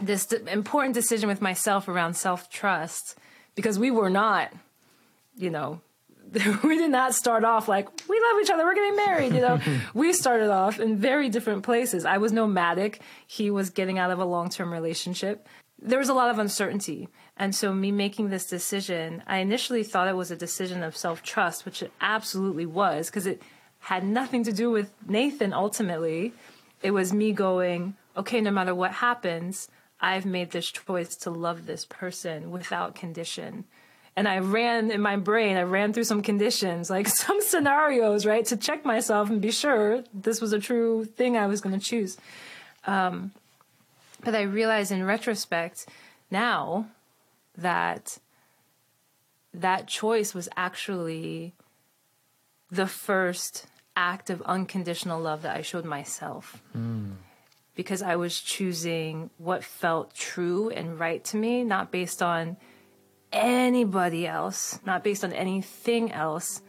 this important decision with myself around self trust, because we were not, you know, (laughs) we did not start off like we love each other, we're getting married. You know, (laughs) we started off in very different places. I was nomadic; he was getting out of a long term relationship. There was a lot of uncertainty, and so me making this decision, I initially thought it was a decision of self trust, which it absolutely was, because it had nothing to do with Nathan. Ultimately, it was me going, okay, no matter what happens, I've made this choice to love this person without condition. And I ran in my brain, I ran through some conditions, like (laughs) some scenarios, right, to check myself and be sure this was a true thing I was going to choose. Um, but I realize in retrospect now that that choice was actually the first act of unconditional love that I showed myself. Because I was choosing what felt true and right to me, not based on anybody else, not based on anything else.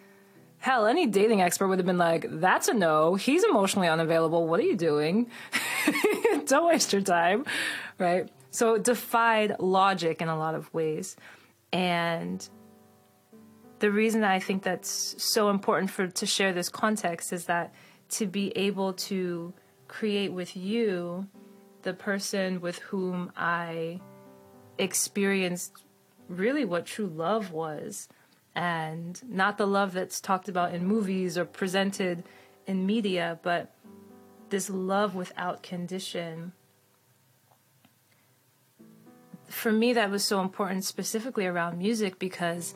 Hell, any dating expert would have been like, that's a no. He's emotionally unavailable. What are you doing? (laughs) Don't waste your time. Right? So it defied logic in a lot of ways. And the reason I think that's so important for to share this context is that to be able to create with you the person with whom I experienced really what true love was and not the love that's talked about in movies or presented in media but this love without condition for me that was so important specifically around music because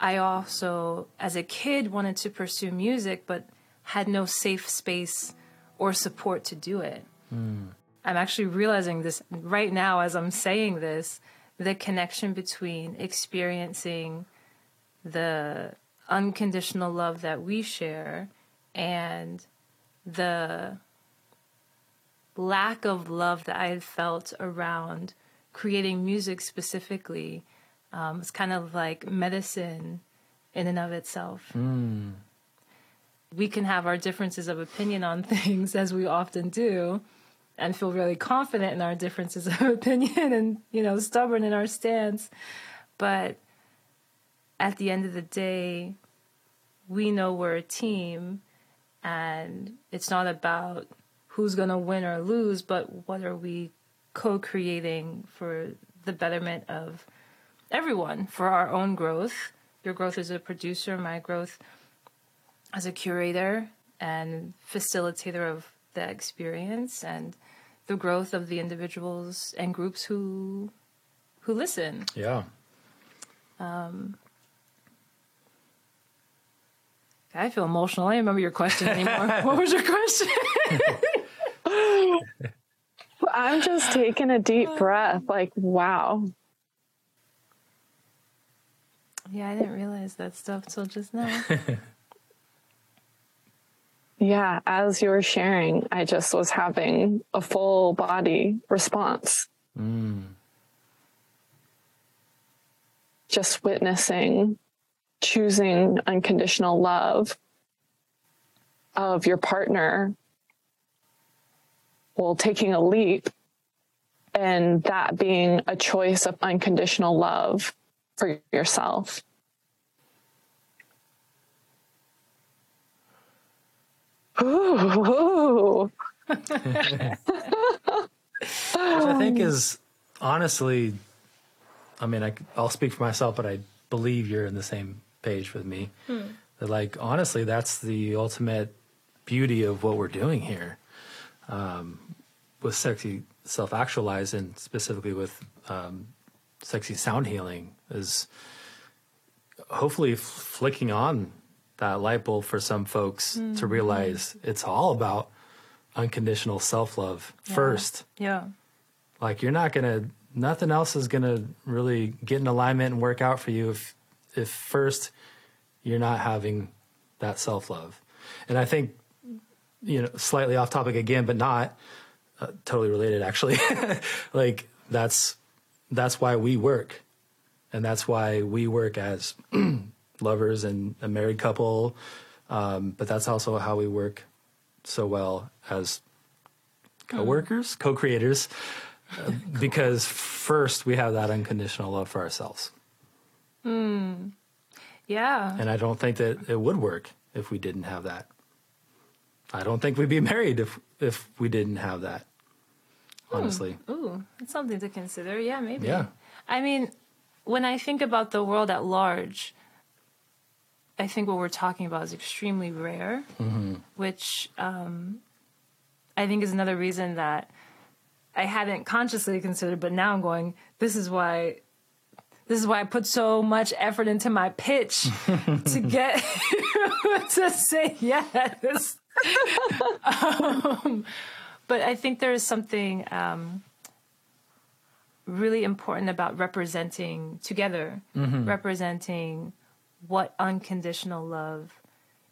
I also as a kid wanted to pursue music but had no safe space or support to do it. Hmm. I'm actually realizing this right now as I'm saying this the connection between experiencing the unconditional love that we share and the lack of love that I had felt around creating music specifically um, it's kind of like medicine in and of itself. We can have our differences of opinion on (laughs) things, as we often do, and feel really confident in our differences (laughs) of opinion and, you know, stubborn in our stance. But at the end of the day, we know we're a team, and it's not about who's going to win or lose, but what are we co creating for the betterment of everyone, for our own growth. Your growth as a producer, my growth as a curator and facilitator of the experience, and the growth of the individuals and groups who who listen. Yeah. Um, I feel emotional. I don't remember your question anymore. (laughs) what was your question? (laughs) I'm just taking a deep breath, like, wow. yeah, I didn't realize that stuff till just now. (laughs) Yeah, as you were sharing, I just was having a full body response. Just witnessing, choosing unconditional love of your partner, while taking a leap, and that being a choice of unconditional love for yourself. Ooh. Which I think is honestly, I mean, I, will speak for myself, but I believe you're in the same page with me. That, like, honestly, that's the ultimate beauty of what we're doing here um, with sexy self actualize and specifically with um, sexy sound healing is hopefully f- flicking on that light bulb for some folks to realize it's all about unconditional self love first. yeah. Like you're not gonna, nothing else is gonna really get in alignment and work out for you if, if first you're not having that self love. And I think, you know, slightly off topic again, but not uh, totally related actually. (laughs) like that's that's why we work, and that's why we work as (clears throat) lovers and a married couple. Um, but that's also how we work so well as co-workers, co-creators, uh, (laughs) because first we have that unconditional love for ourselves. Yeah. And I don't think that it would work if we didn't have that. I don't think we'd be married if if we didn't have that. Honestly. Ooh, it's something to consider. Yeah, maybe. Yeah. I mean, when I think about the world at large, I think what we're talking about is extremely rare, which um, I think is another reason that I hadn't consciously considered, but now I'm going, this is why. This is why I put so much effort into my pitch (laughs) to get (laughs) to say yes. um, but I think there is something um, really important about representing together, representing what unconditional love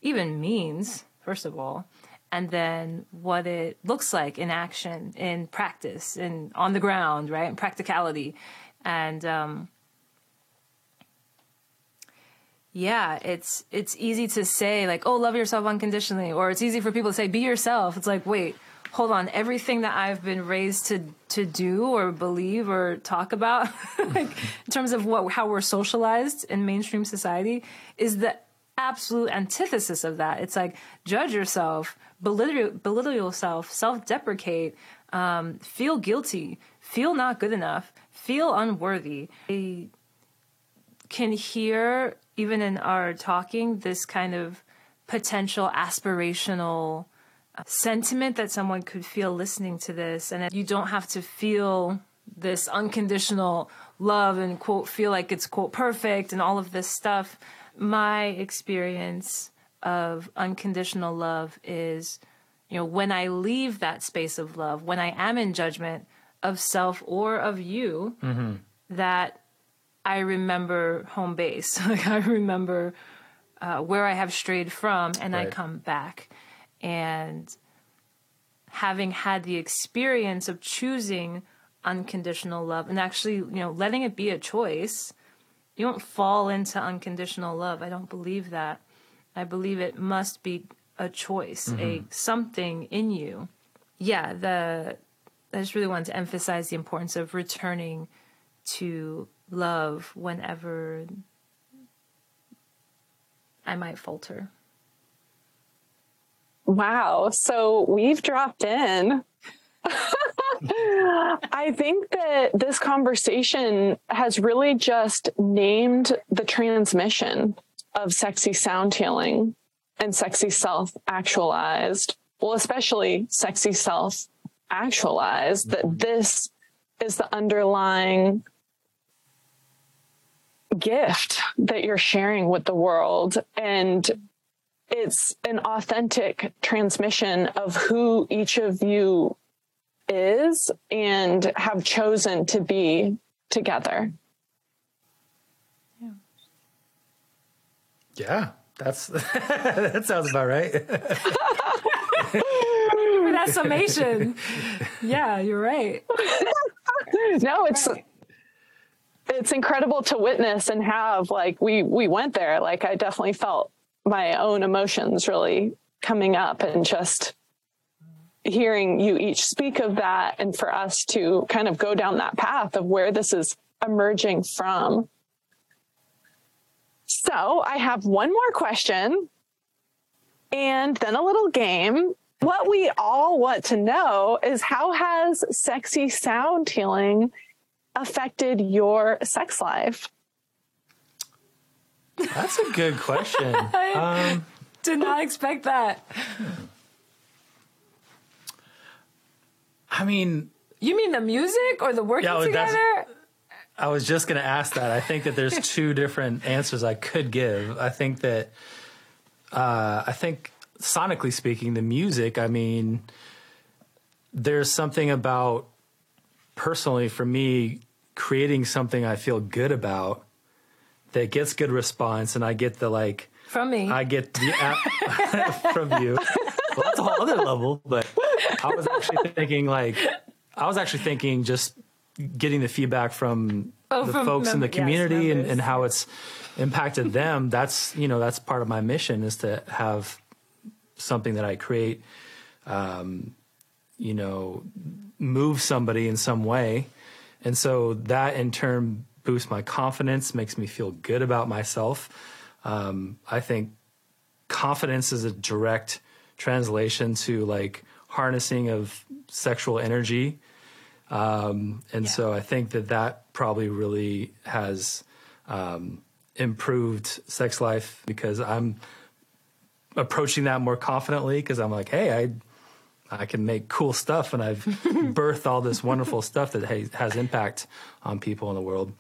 even means, first of all, and then what it looks like in action, in practice, and on the ground, right? In practicality. And um, yeah, it's it's easy to say like, "Oh, love yourself unconditionally," or it's easy for people to say, "Be yourself." It's like, wait, hold on. Everything that I've been raised to to do or believe or talk about, (laughs) like in terms of what how we're socialized in mainstream society, is the absolute antithesis of that. It's like judge yourself, belittle belittle yourself, self deprecate, um, feel guilty, feel not good enough, feel unworthy. I can hear even in our talking this kind of potential aspirational sentiment that someone could feel listening to this and that you don't have to feel this unconditional love and quote feel like it's quote perfect and all of this stuff my experience of unconditional love is you know when i leave that space of love when i am in judgment of self or of you that I remember home base. (laughs) Like I remember uh, where I have strayed from, and I come back. And having had the experience of choosing unconditional love and actually, you know, letting it be a choice, you don't fall into unconditional love. I don't believe that. I believe it must be a choice, a mm-hmm. something in you. Yeah, the I just really wanted to emphasize the importance of returning to love whenever I might falter. Wow. So we've dropped in. (laughs) I think that this conversation has really just named the transmission of sexy sound healing and sexy self actualized. Well, especially sexy self actualized, that mm-hmm. this is the underlying gift that you're sharing with the world. And it's an authentic transmission of who each of you is and have chosen to be together. Yeah, that's (laughs) that sounds about right. (laughs) For that summation, yeah, you're right. (laughs) No, it's it's incredible to witness and have like we we went there. Like I definitely felt my own emotions really coming up and just hearing you each speak of that and for us to kind of go down that path of where this is emerging from. So I have one more question and then a little game. What we all want to know is how has sexy sound healing affected your sex life? That's a good question. (laughs) Um, Did not expect that. I mean, You mean the music or the working Yeah, together? I was just going to ask that. I think that there's (laughs) two different answers I could give. I think that, uh, I think sonically speaking, the music, I mean, there's something about personally for me creating something I feel good about that gets good response and I get the like, From me. I get the app (laughs) from you. Well, that's a whole other level, but I was actually thinking like, I was actually thinking just getting the feedback from Oh, the from folks in the mem- yes, community and, and how it's impacted them. That's, you know, that's part of my mission is to have something that I create, um, you know, move somebody in some way. And so that in turn boosts my confidence, makes me feel good about myself. Um, I think confidence is a direct translation to like harnessing of sexual energy. Um, and so I think that that probably really has um, improved sex life because I'm approaching that more confidently because I'm like, hey, I I can make cool stuff and I've (laughs) birthed all this wonderful stuff that has impact on people in the world.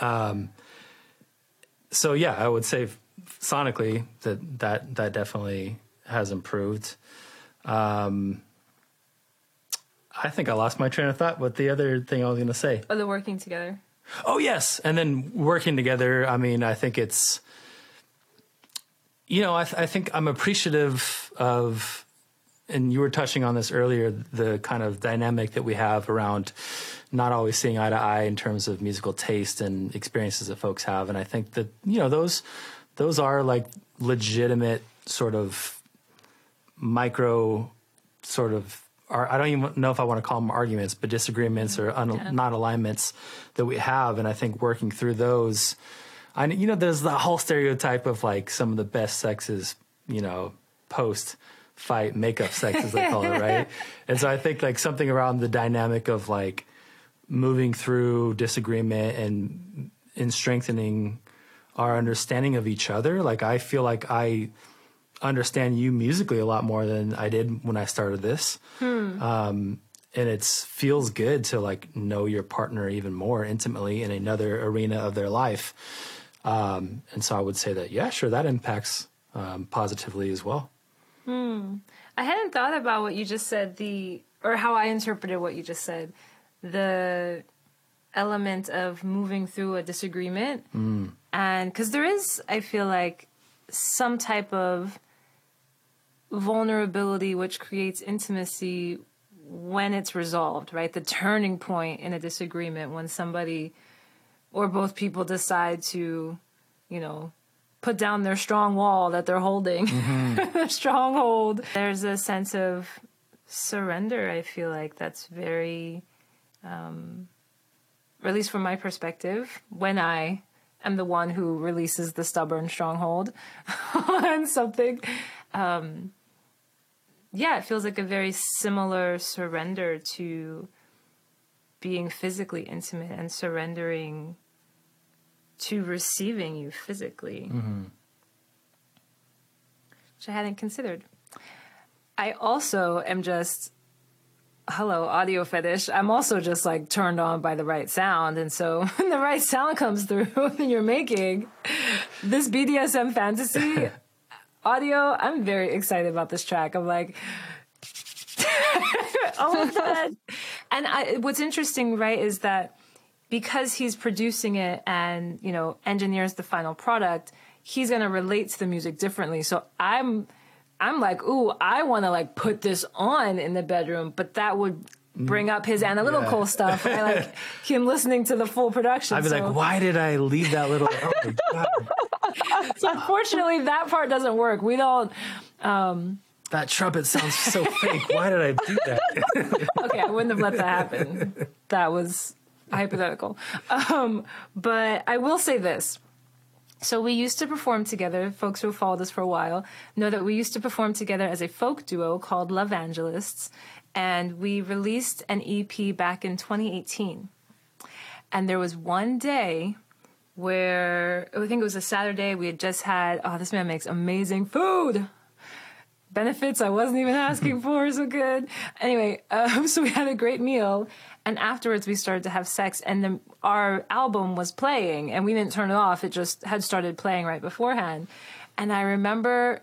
Um, so yeah, I would say sonically that that that definitely has improved. Um, I think I lost my train of thought. What the other thing I was going to say? Oh, the working together. Oh yes, and then working together. I mean, I think it's, you know, I, th- I think I'm appreciative of, and you were touching on this earlier, the kind of dynamic that we have around not always seeing eye to eye in terms of musical taste and experiences that folks have, and I think that you know those those are like legitimate sort of micro sort of are, I don't even know if I want to call them arguments, but disagreements or un, yeah. not alignments that we have. And I think working through those, I you know, there's the whole stereotype of like some of the best sexes, you know, post fight makeup sex as they call it, right? (laughs) And so I think like something around the dynamic of like moving through disagreement and in strengthening our understanding of each other. Like I feel like I understand you musically a lot more than I did when I started this. Hmm. Um, and it feels good to like know your partner even more intimately in another arena of their life. Um, and so I would say that, yeah, sure, that impacts um, positively as well. Hmm. I hadn't thought about what you just said, the or how I interpreted what you just said. The element of moving through a disagreement. Mm. And because there is, I feel like, some type of vulnerability which creates intimacy when it's resolved, right? The turning point in a disagreement when somebody or both people decide to, you know, put down their strong wall that they're holding, mm-hmm. (laughs) stronghold. There's a sense of surrender, I feel like, that's very, um, or at least from my perspective, when I am the one who releases the stubborn stronghold (laughs) on something. Um, yeah, it feels like a very similar surrender to being physically intimate and surrendering to receiving you physically, mm-hmm. which I hadn't considered. I also am just, hello, audio fetish. I'm also just like turned on by the right sound. And so (laughs) when the right sound comes through (laughs) and you're making this BDSM fantasy, (laughs) audio, I'm very excited about this track. I'm like, all of that. and I, what's interesting, right, is that because he's producing it and you know engineers the final product, he's gonna relate to the music differently. So I'm, I'm like, ooh, I want to like put this on in the bedroom, but that would bring up his analytical yeah. stuff. I like (laughs) him listening to the full production. I'd be so. like, why did I leave that little? Oh (laughs) so unfortunately, that part doesn't work. We don't. Um, that trumpet sounds so fake. Why did I do that? (laughs) okay, I wouldn't have let that happen. That was hypothetical. Um, but I will say this. So we used to perform together. Folks who have followed us for a while know that we used to perform together as a folk duo called Love Angelists, and we released an EP back in 2018. And there was one day where I think it was a Saturday. We had just had oh, this man makes amazing food benefits I wasn't even asking for. So good. Anyway, (laughs) um, so we had a great meal, and afterwards we started to have sex, and then our album was playing, and we didn't turn it off. It just had started playing right beforehand, and I remember.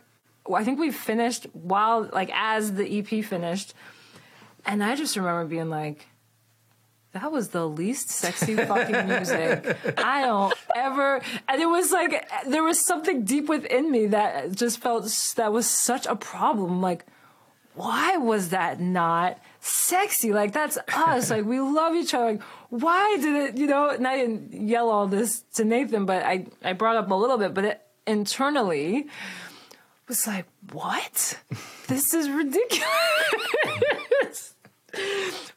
I think we finished while, like, as the EP finished, and I just remember being like, that was the least sexy (laughs) fucking music. I don't ever, and it was like, there was something deep within me that just felt that was such a problem. Like, why was that not sexy? Like, that's us. like, we love each other. Like, why did it, you know, and I didn't yell all this to Nathan, but I, I brought up a little bit, but it internally was like, what? This is ridiculous.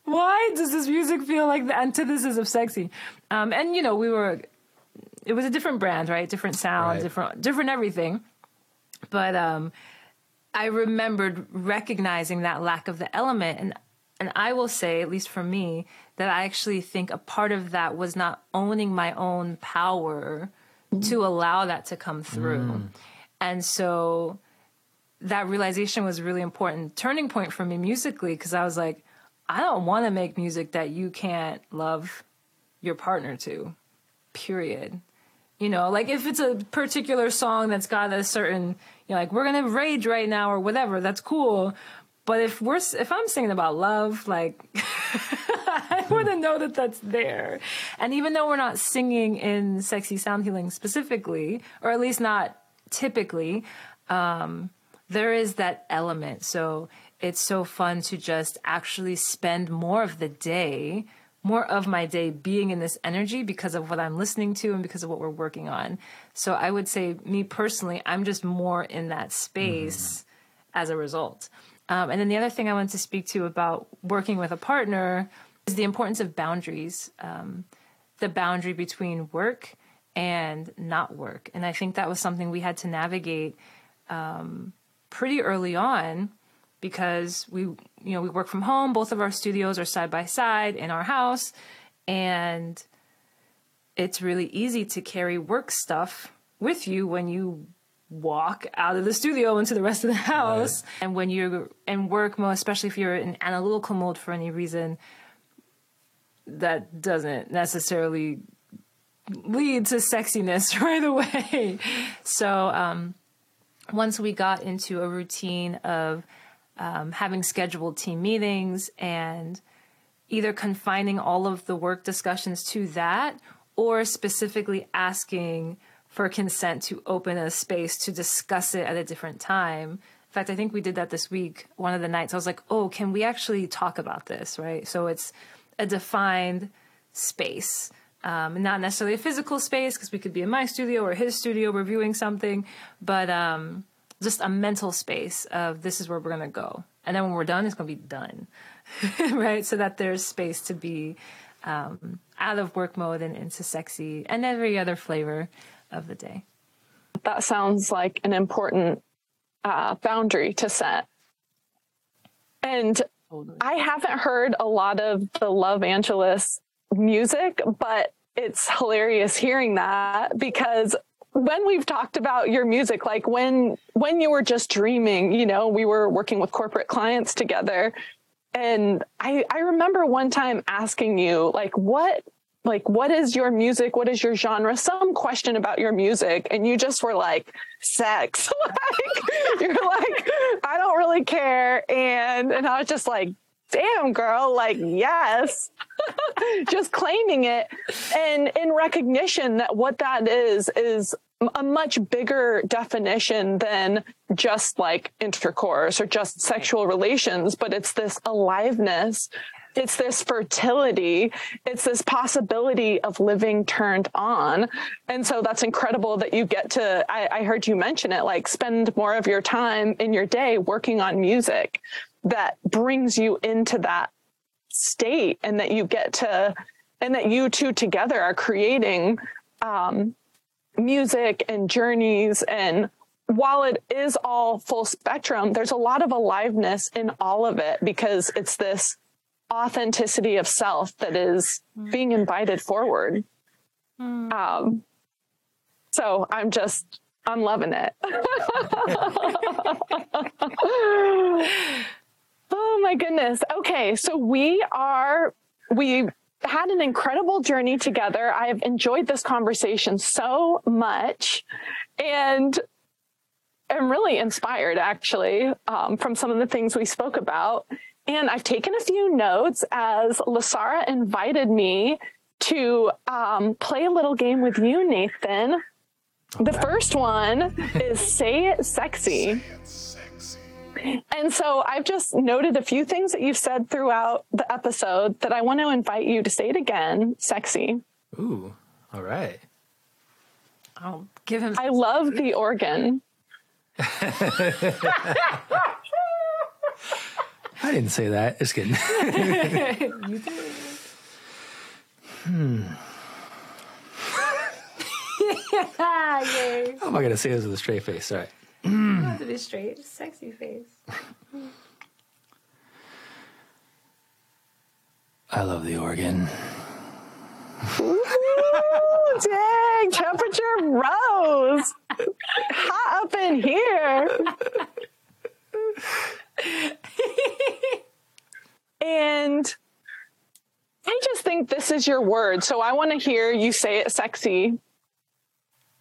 Why does this music feel like the antithesis of sexy? Um, and you know, we were, it was a different brand, right? Different sound, right. different, different everything. But um, I remembered recognizing that lack of the element, and and I will say, at least for me, that I actually think a part of that was not owning my own power to allow that to come through, mm. and so that realization was really important turning point for me musically because I was like, I don't want to make music that you can't love your partner to, period. You know, like if it's a particular song that's got a certain, you know, like we're going to rage right now or whatever, that's cool. But if we're if I'm singing about love, like (laughs) I want to know that that's there. And even though we're not singing in sexy sound healing specifically, or at least not typically, um, there is that element. So it's so fun to just actually spend more of the day, more of my day being in this energy because of what I'm listening to and because of what we're working on. So I would say, me personally, I'm just more in that space mm-hmm. as a result. Um, and then the other thing I want to speak to about working with a partner is the importance of boundaries, um, the boundary between work and not work. And I think that was something we had to navigate um, pretty early on because we, you know, we work from home. Both of our studios are side by side in our house, and it's really easy to carry work stuff with you when you walk out of the studio into the rest of the house. Right. And when you're in work mode, especially if you're in analytical mode for any reason, that doesn't necessarily lead to sexiness (laughs) right away. So, um, once we got into a routine of um, having scheduled team meetings and either confining all of the work discussions to that or specifically asking for consent to open a space to discuss it at a different time. In fact, I think we did that this week. One of the nights, I was like, oh, can we actually talk about this? Right. So it's a defined space. Um, not necessarily a physical space because we could be in my studio or his studio reviewing something, but um, just a mental space of this is where we're going to go. And then when we're done, it's going to be done. (laughs) right. So that there's space to be um, out of work mode and into sexy and every other flavor of the day. That sounds like an important uh, boundary to set. And totally. I haven't heard a lot of the Love Angelus music, but it's hilarious hearing that because when we've talked about your music like when when you were just dreaming you know we were working with corporate clients together and i i remember one time asking you like what like what is your music? What is your genre? Some question about your music and you just were like sex. (laughs) Like you're like i don't really care. And and i was just like damn girl like yes. (laughs) Just claiming it. And in recognition that what that is is a much bigger definition than just like intercourse or just sexual relations but it's this aliveness it's this fertility. It's this possibility of living turned on. And so that's incredible that you get to, I, I heard you mention it, like spend more of your time in your day working on music that brings you into that state and that you get to, and that you two together are creating, um, music and journeys and while it is all full spectrum, there's a lot of aliveness in all of it because it's this authenticity of self that is mm. being invited forward. Mm. Um, so I'm just, I'm loving it. (laughs) oh my goodness. Okay. So we are, we had an incredible journey together. I have enjoyed this conversation so much. And I'm really inspired actually um, from some of the things we spoke about. And I've taken a few notes as LiSára invited me to um, play a little game with you, Nathan. The first one is Say It Sexy. And so I've just noted a few things that you've said throughout the episode that I want to invite you to say it again sexy. Ooh, all right. I'll give him. I love the organ. (laughs) (laughs) (laughs) I didn't say that. Just kidding. (laughs) hmm. (laughs) yeah, How am I going to say this with a straight face? All right. You have to be straight, sexy face. I love the organ. Ooh, dang, temperature rose. Hot up in here. (laughs) (laughs) and I just think this is your word. So I want to hear you say it sexy.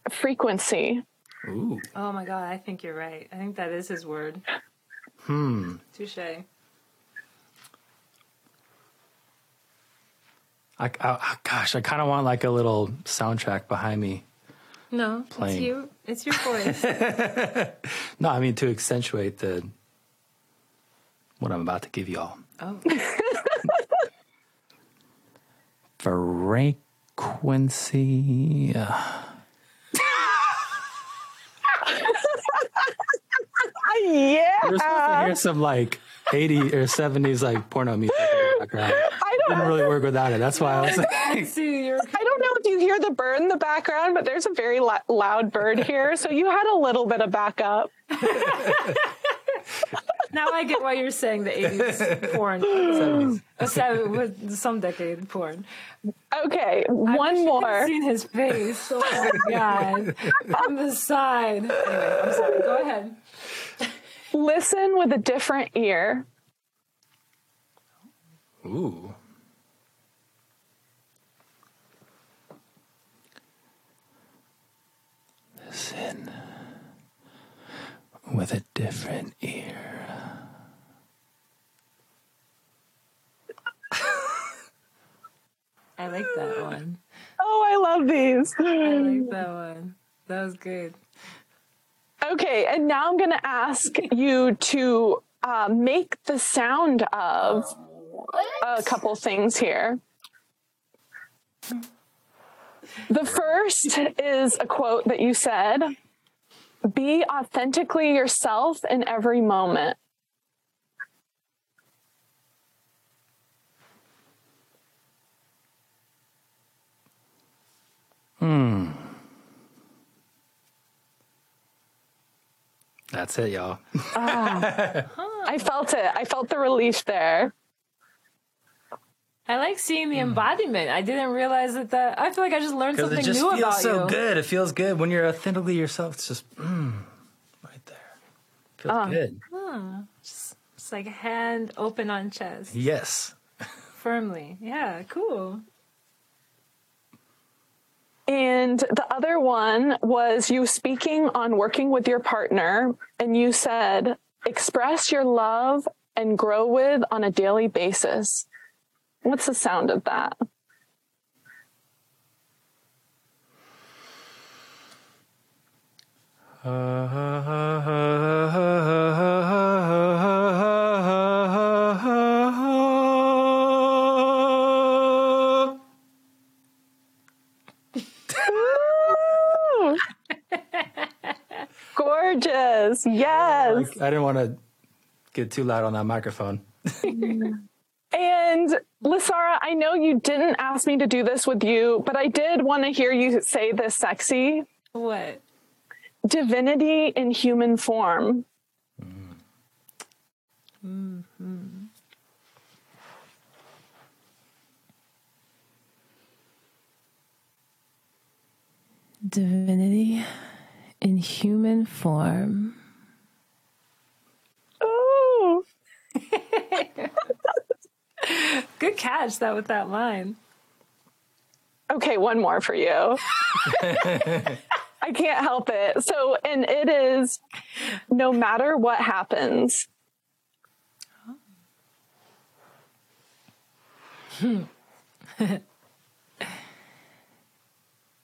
Frequency. Ooh. Oh my God, I think you're right. I think that is his word. Hmm. Touche. I, I, gosh, I kind of want like a little soundtrack behind me. No, Playing. it's you. It's your voice. (laughs) No, I mean to accentuate the what I'm about to give y'all. oh. (laughs) Frequency. yeah. We're supposed to hear some like 80 or 70s like porno music in the background. I don't Didn't really work without it. That's why I was like, (laughs) See, you're I don't know if you hear the bird in the background, but there's a very la- loud bird here. So you had a little bit of backup. (laughs) now I get why you're saying the 80s (laughs) porn. 70s. So- with some decade porn. Okay, one wish you could've. Seen his face. Oh my god, on the side. Anyway, I'm sorry. Go ahead. Listen with a different ear. Ooh. Listen with a different ear. I like that one. Oh, I love these. I like that one. That was good. Okay, and now I'm going to ask you to uh, make the sound of a couple things here. The first is a quote that you said Be authentically yourself in every moment. Hmm. That's it, y'all. (laughs) I felt it. I felt the relief there. I like seeing the embodiment. I didn't realize that. That I feel like I just learned something it just new feels about so you. good. It feels good when you're authentically yourself. It's just mm, right there. Feels good. It's like hand open on chest, Yes. firmly. Yeah, cool. And the other one was you speaking on working with your partner, and you said, express your love and grow with on a daily basis. What's the sound of that? Ooh. (laughs) Gorgeous. Yes. I didn't want to get too loud on that microphone. (laughs) And LiSára, I know you didn't ask me to do this with you, but I did want to hear you say this sexy What? divinity in human form. Mm-hmm. Divinity in human form. Ooh. Good catch that with that line. Okay, one more for you. (laughs) I can't help it. So, and it is no matter what happens. (laughs)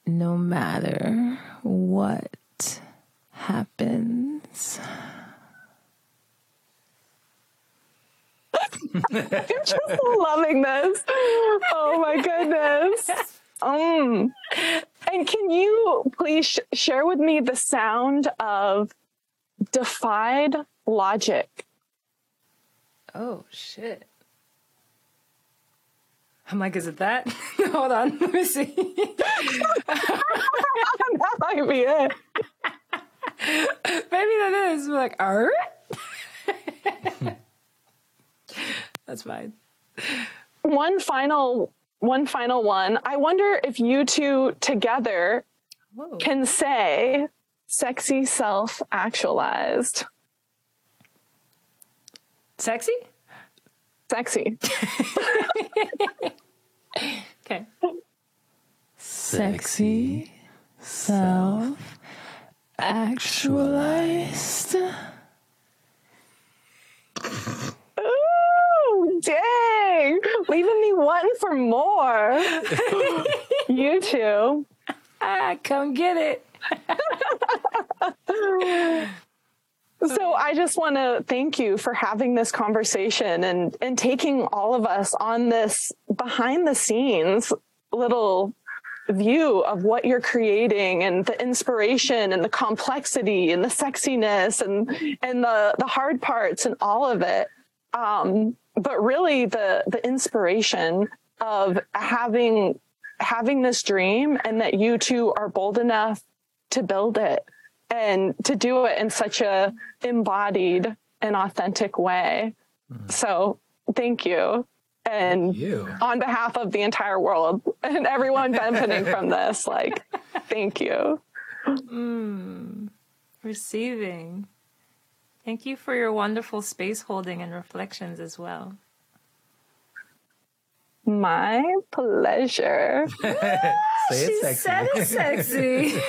No matter what happens. I'm just loving this. Oh my goodness. Um, and can you please sh- share with me the sound of defied logic? Oh shit. I'm like, is it that? (laughs) Hold on, let me see. (laughs) that might be it. (laughs) Maybe that is. We're like, are That's fine. One final, one final one. I wonder if you two together Whoa. can say sexy self actualized. Sexy? Sexy. Okay. Sexy self actualized. Dang! Leaving me wanting for more. (laughs) you two. Ah, come get it. (laughs) So I just want to thank you for having this conversation and and taking all of us on this behind the scenes little view of what you're creating and the inspiration and the complexity and the sexiness and and the the hard parts and all of it um but really the the inspiration of having having this dream and that you two are bold enough to build it and to do it in such a embodied and authentic way. Mm-hmm. So thank you. And You. on behalf of the entire world and everyone benefiting from (laughs) this, like, thank you. Mm. Receiving. Thank you for your wonderful space holding and reflections as well. My pleasure. (laughs) Say it sexy. Said it sexy.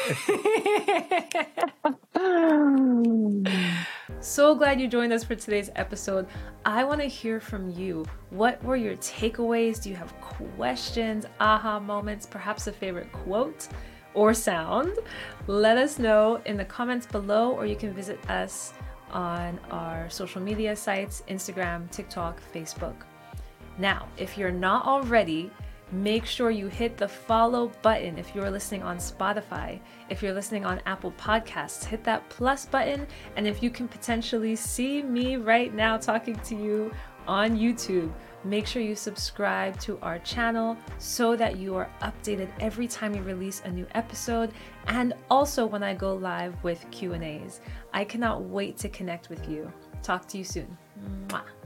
(laughs) so glad you joined us for today's episode. I want to hear from you. What were your takeaways? Do you have questions, aha moments, perhaps a favorite quote or sound? Let us know in the comments below, or you can visit us on our social media sites Instagram, TikTok, Facebook. Now, if you're not already, make sure you hit the follow button if you're listening on Spotify. If you're listening on Apple Podcasts, hit that plus button. And if you can potentially see me right now talking to you on YouTube, make sure you subscribe to our channel so that you are updated every time we release a new episode and also when I go live with Q&As. I cannot wait to connect with you. Talk to you soon. Mwah.